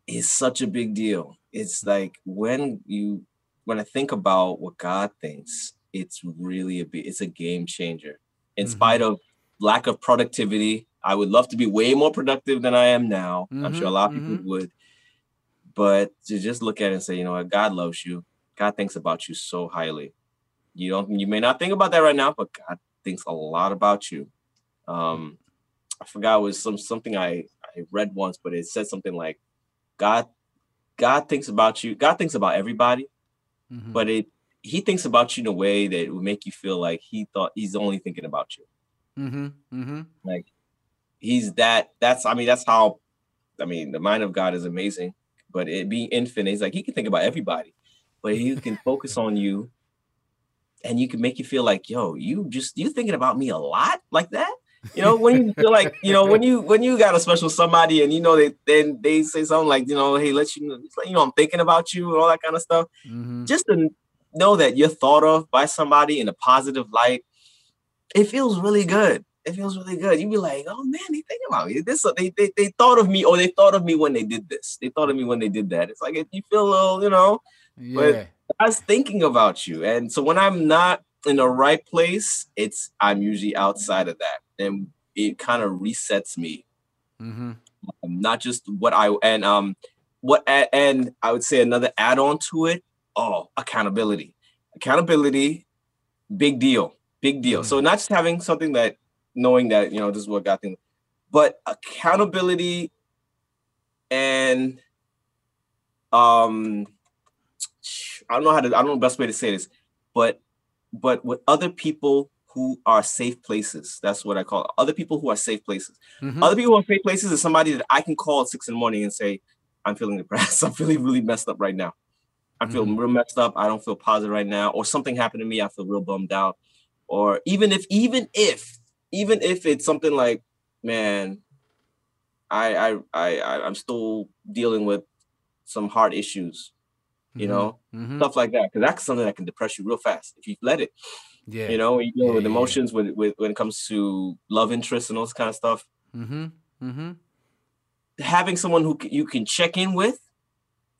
is such a big deal. It's like when you when I think about what God thinks, it's really a big it's a game changer. In Mhm. spite of lack of productivity, I would love to be way more productive than I am now. I'm sure a lot of people would. But to just look at it and say, you know what, God loves you. God thinks about you so highly. You don't you may not think about that right now, but God thinks a lot about you. Um I forgot it was some something I, I read once, but it said something like God God thinks about you. God thinks about everybody, Mhm. but it he thinks about you in a way that would make you feel like he thought he's only thinking about you. Mm-hmm. Mm-hmm. Like he's that that's I mean that's how I mean the mind of God is amazing, but it being infinite, he's like he can think about everybody, but he can focus on you and you can make you feel like, yo, you just you thinking about me a lot like that. You know, when you feel like, you know, when you when you got a special somebody and you know they then they say something like, you know, hey, let you know, you know, I'm thinking about you and all that kind of stuff. Mm-hmm. Just to know that you're thought of by somebody in a positive light, it feels really good. It feels really good. You be like, oh man, they think about me. This they, they they thought of me, or they thought of me when they did this. They thought of me when they did that. It's like if you feel a little, you know, Yeah. I was thinking about you. And so when I'm not in the right place, it's I'm usually outside of that. And it kind of resets me. Mm-hmm. Um, not just what I and um what and I would say another add-on to it, oh, accountability. Accountability big deal, big deal. Mm-hmm. So not just having something that knowing that you know this is what God thinks, but accountability and um I don't know how to I don't know the best way to say this, but but with other people who are safe places. That's what I call it. other people who are safe places. Mm-hmm. Other people who are safe places is somebody that I can call at six in the morning and say, I'm feeling depressed. I'm feeling really messed up right now. I'm feeling mm-hmm. real messed up. I don't feel positive right now. Or something happened to me. I feel real bummed out. Or even if, even if, even if it's something like, man, I I I I'm still dealing with some heart issues, you mm-hmm. know, mm-hmm. stuff like that. Because that's something that can depress you real fast if you let it. Yeah. You know, you deal yeah, with emotions yeah. With, with when it comes to love interest and all this kind of stuff. Mm-hmm. Mm-hmm. Having someone who you can check in with,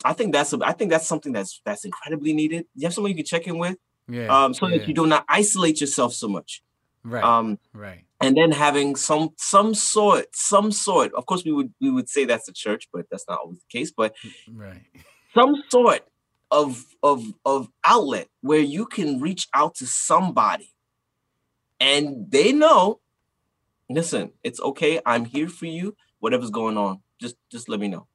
I think that's a, I think that's something that's that's incredibly needed. You have someone you can check in with, yeah, um, so that you do not isolate yourself so much. Right. Um, right. And then having some some sort, some sort. Of course, we would we would say that's a church, but that's not always the case. But right. some sort of of of outlet where you can reach out to somebody. And they know listen it's okay. I'm here for you. Whatever's going on just just let me know.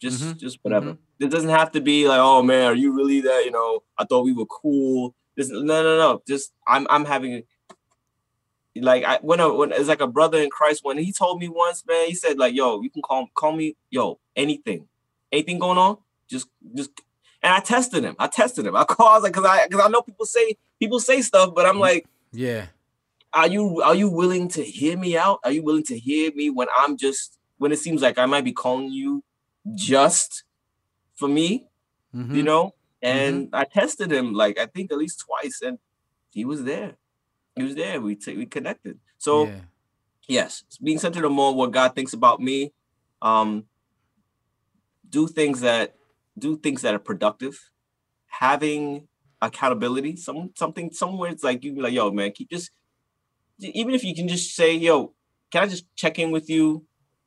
Just mm-hmm. just whatever. Mm-hmm. it doesn't have to be like oh man are you really that you know i thought we were cool. This, no no no. Just i'm i'm having like I when, I, when it's like a brother in Christ when he told me once man he said like yo you can call call me yo anything. Anything going on just just and I tested him. I tested him. I called like, because I because I know people say people say stuff, but I'm like, yeah. Are you are you willing to hear me out? Are you willing to hear me when I'm just when it seems like I might be calling you just for me, mm-hmm. you know? And mm-hmm. I tested him like I think at least twice, and he was there. He was there. We t- we connected. So yeah. yes, being centered on more what God thinks about me. Um, do things that do things that are productive, having accountability, some something somewhere it's like you be like, yo, man, keep just even if you can just say, yo, can I just check in with you?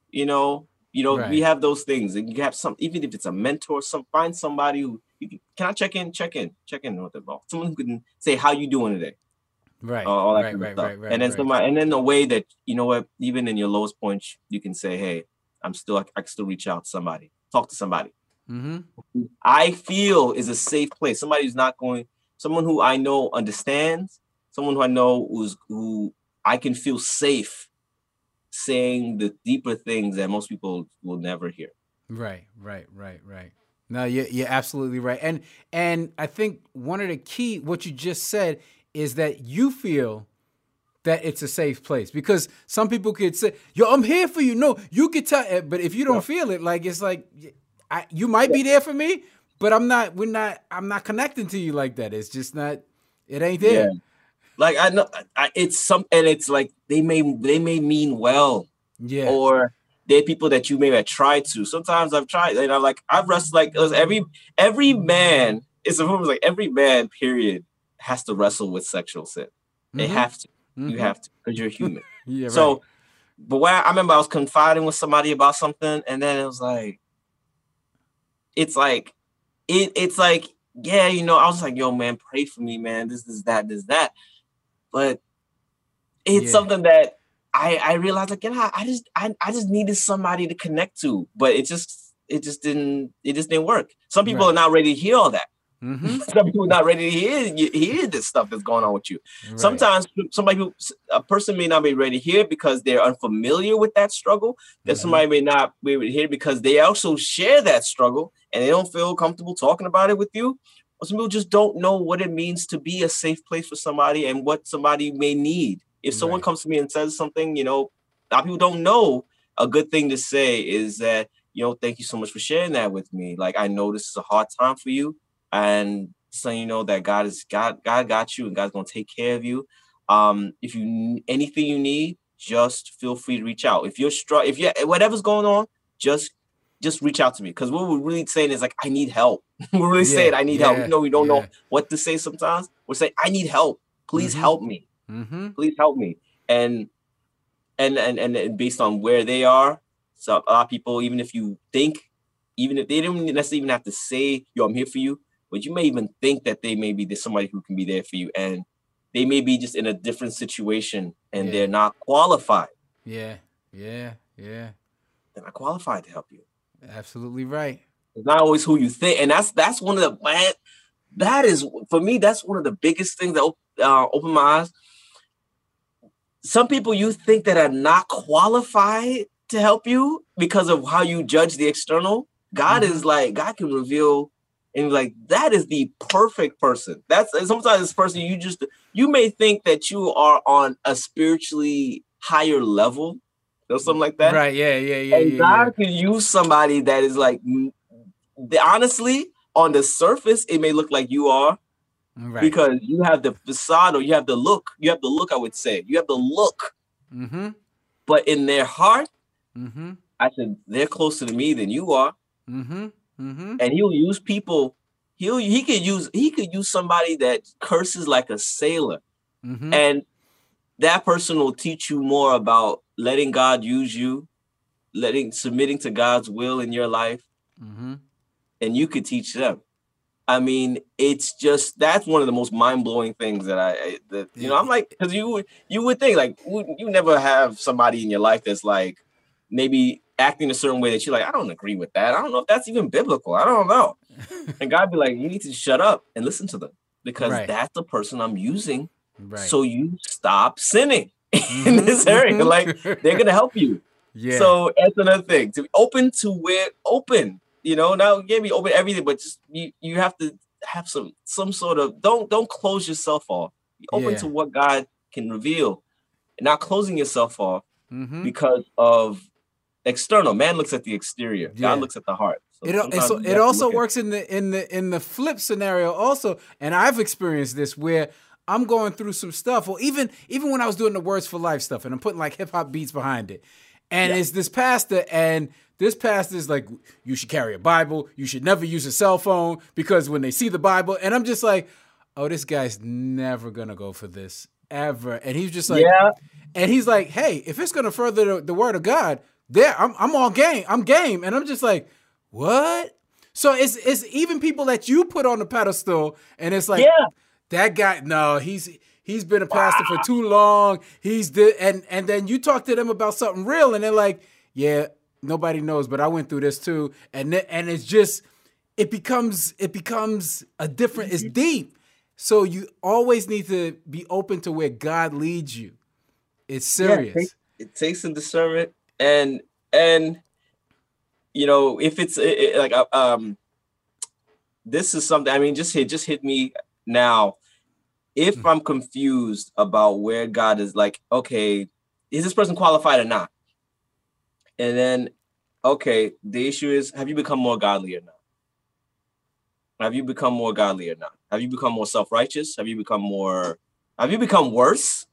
You know, you know, right. we have those things, and you have some, even if it's a mentor, some find somebody who can, can I check in, check in, check in with them, someone who can say how you doing today, right? Uh, all that right, kind right, of stuff. Right, right, and then somebody, and then the way that you know what, even in your lowest points, you can say, hey, I'm still, I, I can still reach out to somebody, talk to somebody. Mm-hmm. I feel is a safe place. Somebody who's not going, someone who I know understands, someone who I know who's who I can feel safe saying the deeper things that most people will never hear. Right, right, right, right. No, you're, you're absolutely right. And and I think one of the key what you just said is that you feel that it's a safe place because some people could say, "Yo, I'm here for you." No, you could tell, eh, but if you don't yeah. feel it, like it's like I you might be there for me, but I'm not. We're not. I'm not connecting to you like that. It's just not. It ain't there. Yeah. Like I know, I, it's some, and it's like they may they may mean well. Yeah. Or they're people that you may have tried to. Sometimes I've tried, and I'm like I've wrestled like every every man. It's a like every man. Period has to wrestle with sexual sin. They mm-hmm. have to. Mm-hmm. You have to because you're human. yeah. So, right. but when I remember I was confiding with somebody about something, and then it was like, it's like it it's like yeah, you know, I was like, yo, man, pray for me, man. This is that, this that. But it's yeah. something that I I realized like, yeah, I just I, I just needed somebody to connect to, but it just it just didn't it just didn't work. Some people right. are not ready to hear all that. Mm-hmm. Some people are not ready to hear hear this stuff that's going on with you. Right. Sometimes somebody who a person may not be ready to hear because they're unfamiliar with that struggle. That mm-hmm. somebody may not be able to hear because they also share that struggle and they don't feel comfortable talking about it with you. Or some people just don't know what it means to be a safe place for somebody and what somebody may need. If someone right. comes to me and says something, you know, a lot of people don't know. A good thing to say is that you know, thank you so much for sharing that with me. Like I know this is a hard time for you and so you know that God is God God got you and God's gonna take care of you. Um, if you anything you need, just feel free to reach out. If you're strong, if you whatever's going on, just just reach out to me because what we're really saying is like I need help. we're really yeah, saying I need yeah, help. You know we don't yeah. know what to say sometimes. We're saying I need help. Please mm-hmm. help me. Mm-hmm. Please help me. And and and and based on where they are, so a lot of people, even if you think, even if they don't necessarily even have to say, "Yo, I'm here for you," but you may even think that they may be somebody who can be there for you. And they may be just in a different situation and they're not qualified. Yeah. Yeah. Yeah. They're not qualified to help you. Absolutely right. It's not always who you think, and that's that's one of the man. That is for me. That's one of the biggest things that uh, open my eyes. Some people you think that are not qualified to help you because of how you judge the external. God is like God can reveal and like that is the perfect person. That's sometimes this person you just you may think that you are on a spiritually higher level or something like that. Right. Yeah. Yeah. Yeah. And yeah, God can use somebody that is like, the, honestly, on the surface, it may look like you are. Right. because you have the facade or you have the look. You have the look, I would say. You have the look, mm-hmm. but in their heart, Mm-hmm. I said, they're closer to me than you are. Mm-hmm. Mm-hmm. And he'll use people. He'll he could use he could use somebody that curses like a sailor, Mm-hmm. and that person will teach you more about letting God use you, letting submitting to God's will in your life. Mm-hmm. and you could teach them. I mean, it's just that's one of the most mind blowing things that I that you know. I'm like, because you would you would think like you never have somebody in your life that's like maybe acting a certain way that you're like, I don't agree with that. I don't know if that's even biblical. I don't know. And God be like, you need to shut up and listen to them because Right. that's the person I'm using. Right. So you stop sinning in this area. mhm. Like they're gonna help you. yeah. So that's another thing. To be open to where open, you know, now you can't be open everything, but just you you have to have some some sort of don't don't close yourself off. Be open Yeah. to what God can reveal, and not closing yourself off mm-hmm. because of external. Man looks at the exterior. Yeah. God looks at the heart. So It, so it also works in the in the in the flip scenario also, and I've experienced this where I'm going through some stuff, or even even when I was doing the words for life stuff, and I'm putting like hip hop beats behind it, and Yeah. it's this pastor, and this pastor is like, you should carry a Bible, you should never use a cell phone because when they see the Bible, and I'm just like, oh, this guy's never gonna go for this ever, and he's just like, yeah, and he's like, "Hey, if it's gonna further the, the word of God, there, I'm I'm all game. I'm game." And I'm just like, "What?" So it's it's even people that you put on the pedestal, and it's like, yeah. That guy. No, he's he's been a pastor for too long. He's the and and then you talk to them about something real, and they're like, "Yeah, nobody knows, but I went through this too." And th- and it's just it becomes it becomes a different. It's deep. So you always need to be open to where God leads you. It's serious. take- it takes some discernment and and you know if it's it, it- like uh, um this is something i mean just hit just hit me now if i'm confused about where god is like okay is this person qualified or not? And then okay the issue is have you become more godly or not? Have you become more godly or not? Have you become more self-righteous? Have you become more have you become worse?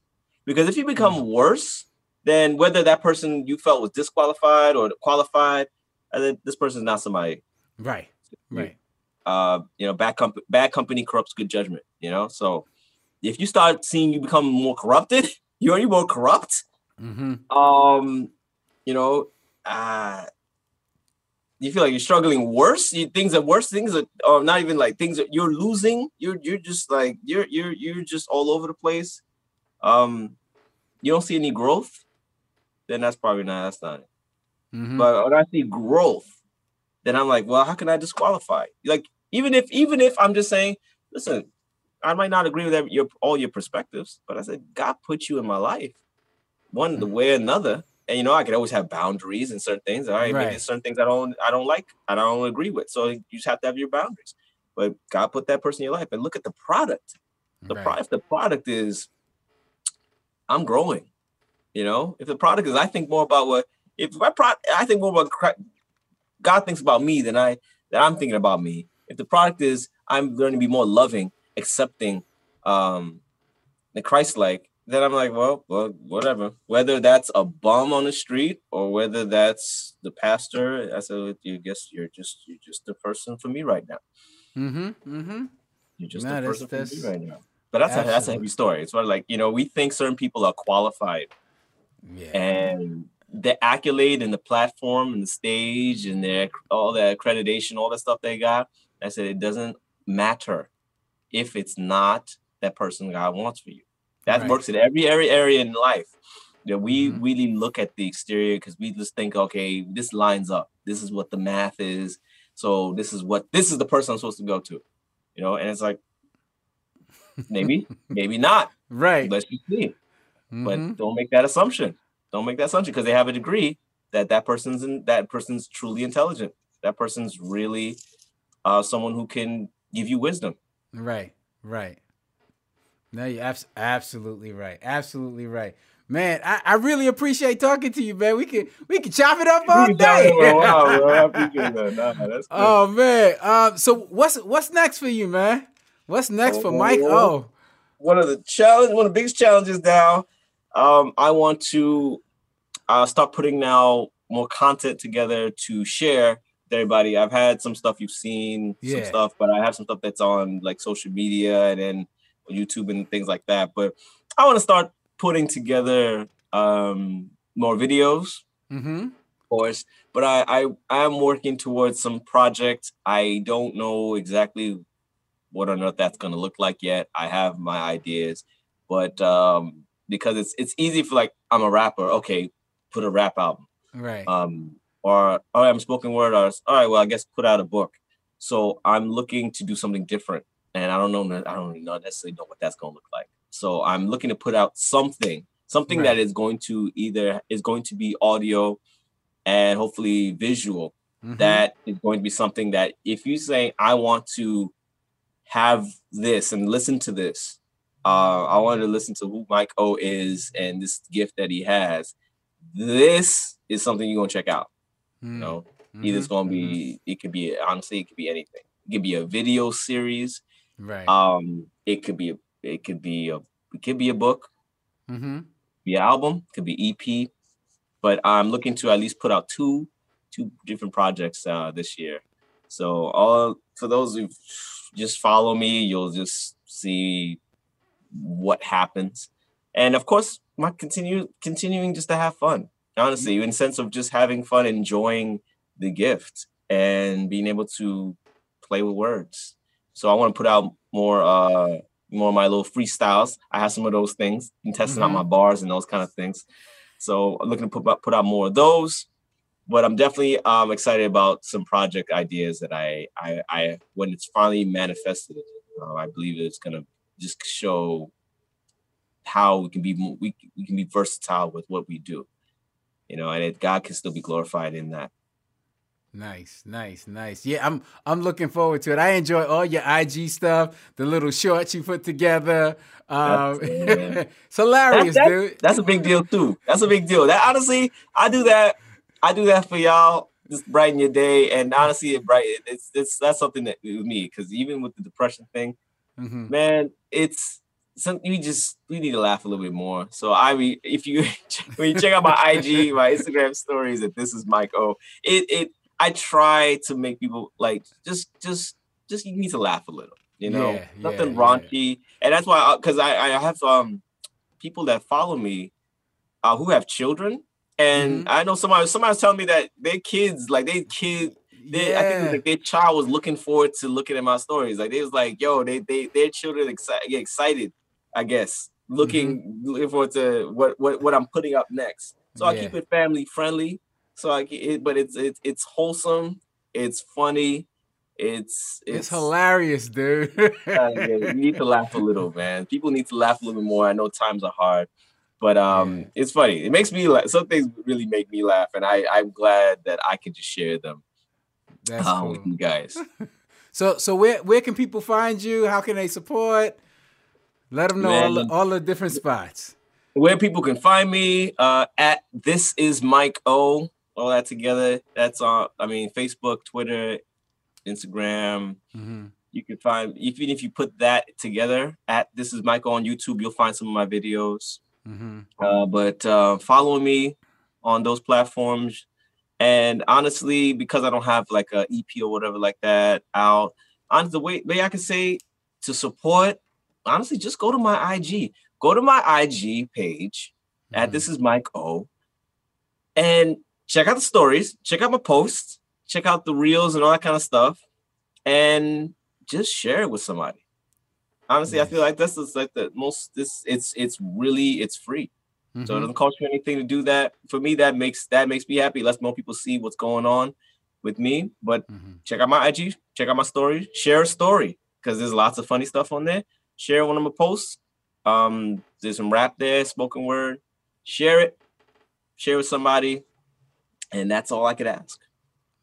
Because if you become worse then whether that person you felt was disqualified or qualified uh, this person is not somebody. Right. Right. uh you know bad company bad company corrupts good judgment you know? So if you start seeing you become more corrupted you're already more corrupt Mm-hmm. um you know uh you feel like you're struggling worse you, things are worse things are or not even like things that you're losing you're you're just like you're you're you're just all over the place um you don't see any growth then that's probably not that's not it Mm-hmm. but when I see growth, then I'm like, well, how can I disqualify? Like, even if even if I'm just saying, listen, I might not agree with every, your all your perspectives, but I said God put you in my life, one the way or another, and you know I can always have boundaries and certain things. All right, maybe Right. there's certain things I don't I don't like, I don't agree with, so you just have to have your boundaries. But God put that person in your life, and look at the product. The Right. product, if the product is, I'm growing. You know, if the product is, I think more about what if my product, I think more about God thinks about me than I than I'm thinking about me. If the product is, I'm learning to be more loving, accepting, um, the Christ-like, then I'm like, well, well, whatever. Whether that's a bum on the street or whether that's the pastor, I said, you guess you're just you're just the person for me right now. Mm-hmm. Mm-hmm. You're just Nah, the person for me right now. But that's a, that's a heavy story. It's of like you know we think certain people are qualified Yeah. and the accolade and the platform and the stage and their all the accreditation, all the stuff they got. I said it doesn't matter if it's not that person God wants for you. That Right. works in every every area in life. That we Mhm. really look at the exterior because we just think, okay, this lines up. This is what the math is. So this is what this is the person I'm supposed to go to. You know, and it's like maybe, maybe not. Right. Let's just see. But Mhm. don't make that assumption. Don't make that assumption because they have a degree that that person's in, that person's truly intelligent. That person's really uh, someone who can give you wisdom. Right, right. No, you're abs- absolutely right. Absolutely right. Man, I, I really appreciate talking to you, man. We can we can chop it up all day. wow, bro. I that. Nah, that's good. oh man. Um, so what's what's next for you, man? What's next for Mike O? one of the challenge, one of the biggest challenges now. Um, I want to uh, start putting now more content together to share everybody. I've had some stuff you've seen, Yeah. some stuff, but I have some stuff that's on like social media and then YouTube and things like that. But I want to start putting together um, more videos Mm-hmm. of course. But I, I I'm working towards some project. I don't know exactly what on earth that's gonna look like yet. I have my ideas, but um, because it's it's easy for like I'm a rapper. Okay, put a rap album. Right. Um, or oh, I'm spoken word artist. All right, well I guess put out a book. So I'm looking to do something different, and I don't know. I don't necessarily know what that's gonna look like. So I'm looking to put out something, something Right. that is going to either is going to be audio and hopefully visual. Mhm. That is going to be something that if you say I want to have this and listen to this, uh, I wanted to listen to who Mike O is and this gift that he has. This is something you're gonna check out. You Mm, know, either it's gonna be it could be honestly it could be anything. It could be a video series. right. Um, it could be a it could be a it could be a book, mm-hmm. be an album, could be EP. But I'm looking to at least put out two two different projects uh, this year. So all for those who just follow me, you'll just see what happens. And of course, my continue continuing just to have fun. Honestly, in the sense of just having fun, enjoying the gift and being able to play with words. So I want to put out more uh more of my little freestyles. I have some of those things and testing out Mhm. my bars and those kind of things. So I'm looking to put out- put out more of those. But I'm definitely um excited about some project ideas that I I, I when it's finally manifested, uh, I believe it's gonna just show how we can be we, we can be versatile with what we do, you know, and it, God can still be glorified in that. Nice, nice, nice. Yeah, I'm I'm looking forward to it. I enjoy all your IG stuff, the little shorts you put together. Um, That's- it's hilarious, That- that- dude. That's a big deal too. That's a big deal. That honestly, I do that. I do that for y'all. Just brighten your day, and honestly, it bright. It's it's that's something that with me because even with the depression thing, Mhm. man, it's something we just we need to laugh a little bit more. So I mean, if you when you check out my IG, my Instagram stories, that this is Mike O. It it I try to make people like just just just you need to laugh a little, you know, Yeah, nothing yeah, raunchy, and that's why because I I have um people that follow me uh, who have children. And Mhm. I know somebody somebody was telling me that their kids, like they kid, they, I think Yeah. like their child was looking forward to looking at my stories. Like they was like, yo, they they their children exci- get excited, I guess, looking Mm-hmm. looking forward to what what what I'm putting up next. So I keep it family friendly. So I it, but it's it's it's wholesome. It's funny. It's It's hilarious, dude. uh, yeah, you need to laugh a little, man. People need to laugh a little bit more. I know times are hard, but um, Yeah. it's funny. It makes me laugh. Some things really make me laugh, and I I'm glad that I can just share them That's uh, cool. with you guys. So so where where can people find you? How can they support? Let them know all the, all the different spots. Where people can find me uh, at this is Mike O. All that together. That's on. I mean, Facebook, Twitter, Instagram. hmm You can find even if you put that together at this is Mike O on YouTube. You'll find some of my videos. hmm Uh, but uh, follow me on those platforms. And honestly, because I don't have like a EP or whatever like that out, honestly, the way, way I can say to support, honestly, just go to my IG. Go to my IG page at Mhm. This Is Mike O, and check out the stories, check out my posts, check out the reels and all that kind of stuff, and just share it with somebody. Honestly, nice. I feel like this is like the most. This it's it's really it's free. Mm-hmm. So it mm-hmm. doesn't cost you anything to do that. For me, that makes that makes me happy. Lets more people see what's going on with me. But mm-hmm. check out my IG, check out my story, share a story because there's lots of funny stuff on there. Share one of my posts. Um, there's some rap there, spoken word. Share it, share with somebody, and that's all I could ask.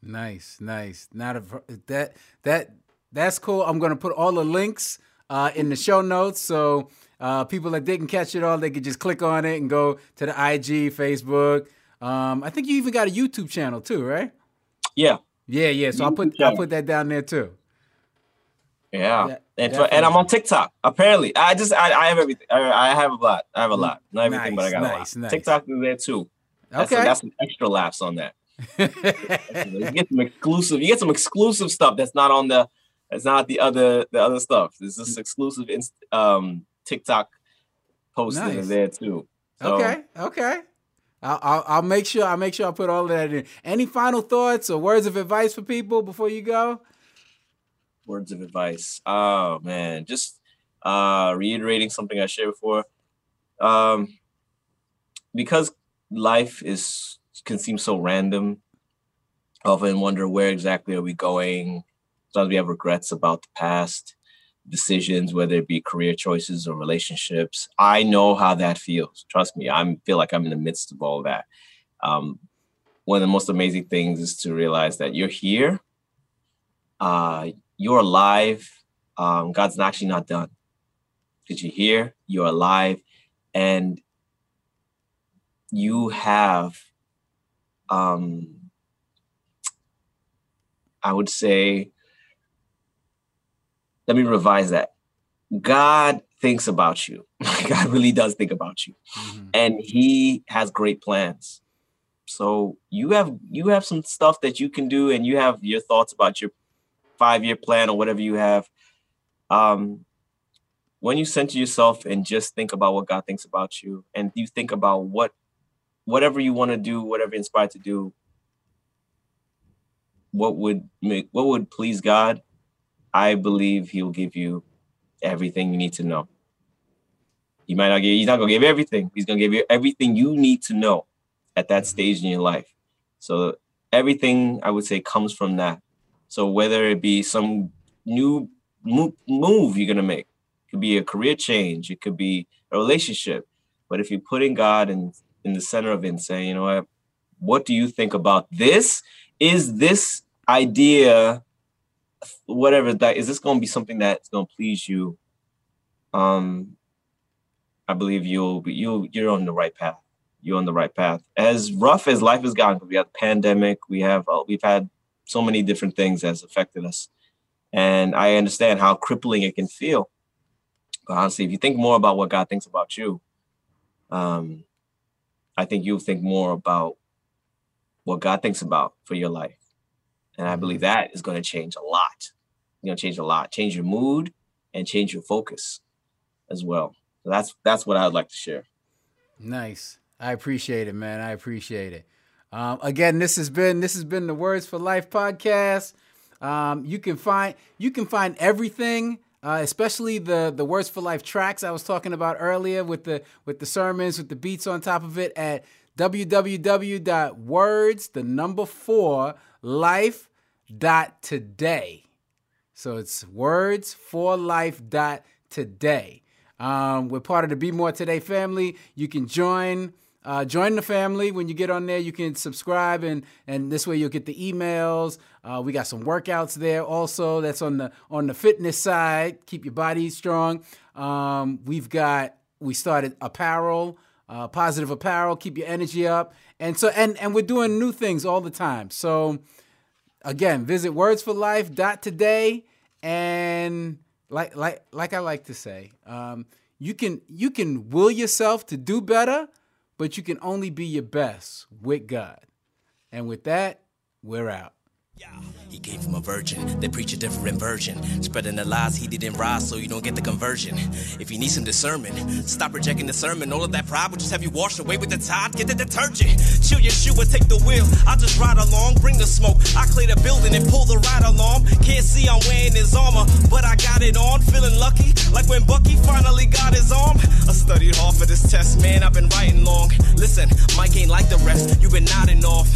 Nice, nice. Not a that that that's cool. I'm gonna put all the links uh, in the show notes so uh, people that didn't catch it all, they could just click on it and go to the IG, Facebook. Um, I think you even got a YouTube channel too, right? Yeah. Yeah, yeah. So I'll put I'll put that down there too. Yeah, and, and I'm on TikTok. Apparently, I just I, I have everything. I, I, have a lot. I have a lot. Not everything, nice, but I got nice, a lot. Nice. TikTok is there too. That's okay, a, that's some extra laughs on that. you get some exclusive. You get some exclusive stuff that's not on the. That's not the other the other stuff. There's this exclusive um TikTok posting nice. there too. So, okay, okay. I'll, I'll, I'll make sure I'll make sure I put all of that in. Any final thoughts or words of advice for people before you go? Words of advice. Oh man, just uh reiterating something I shared before. Um because life is can seem so random. often wonder where exactly are we going. Sometimes we have regrets about the past decisions, whether it be career choices or relationships. I know how that feels. Trust me, I feel like I'm in the midst of all that. Um, one of the most amazing things is to realize that you're here, uh, you're alive. Um, God's actually not done because you're here, you're alive, and you have, um, I would say, let me revise that. God thinks about you. God really does think about you. Mm-hmm. And he has great plans. So you have you have some stuff that you can do and you have your thoughts about your 5-year plan or whatever you have. Um when you center yourself and just think about what God thinks about you and you think about what whatever you want to do, whatever inspired to do, what would make what would please God I believe he'll give you everything you need to know. He might not give he's not gonna give everything. He's gonna give you everything you need to know at that stage in your life. So everything I would say comes from that. So whether it be some new move you're gonna make, it could be a career change, it could be a relationship. But if you're putting God in in the center of it and saying, you know what, what do you think about this? Is this idea whatever that is this to be something that's to please you um i believe you'll be you you're on the right path you're on the right path as rough as life has gotten we have the pandemic we have uh, we've had so many different things has affected us and i understand how crippling it can feel but honestly if you think more about what god thinks about you um i think you'll think more about what god thinks about for your life and I believe that is going to change a lot. Going to change a lot, change your mood and change your focus as well. So that's that's what I'd like to share. Nice. I appreciate it, man. I appreciate it. Um, again, this has been this has been the Words for Life podcast. Um, you can find you can find everything, uh, especially the the Words for Life tracks I was talking about earlier with the with the sermons with the beats on top of it at www.words the number four life dot today. So it's words for life dot today. Um, we're part of the Be More Today family. You can join uh, join the family when you get on there. You can subscribe and and this way you'll get the emails. Uh, we got some workouts there also. That's on the on the fitness side. Keep your body strong. Um, we've got we started apparel, uh, positive apparel. Keep your energy up. And so and and we're doing new things all the time. So again, visit wordsforlife.today and like like like I like to say, um, you can you can will yourself to do better, but you can only be your best with God. And with that, we're out. He came from a virgin, they preach a different version. Spreading the lies he didn't rise, so you don't get the conversion. If you need some discernment, stop rejecting the sermon. All of that pride will just have you washed away with the tide. Get the detergent, chill your shoe and take the wheel. I just ride along, bring the smoke. I clear the building and pull the ride alarm. Can't see I'm wearing his armor, but I got it on. Feeling lucky, like when Bucky finally got his arm. I studied hard for this test, man. I've been writing long. Listen, Mike ain't like the rest. You've been nodding off.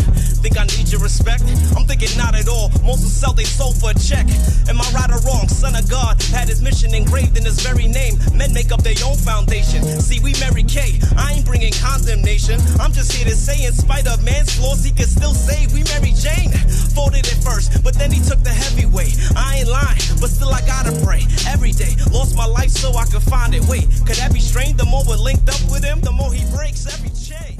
Think I need your respect? I'm thinking not at all. Most will sell their soul for a check. Am I right or wrong? Son of God had his mission engraved in his very name. Men make up their own foundation. See, we Mary Kay. I ain't bringing condemnation. I'm just here to say, in spite of man's flaws, he can still save. We Mary Jane. Folded it first, but then he took the heavy weight. I ain't lying, but still I gotta pray every day. Lost my life so I could find it. Wait, could that be strange? The more we're linked up with him, the more he breaks every chain.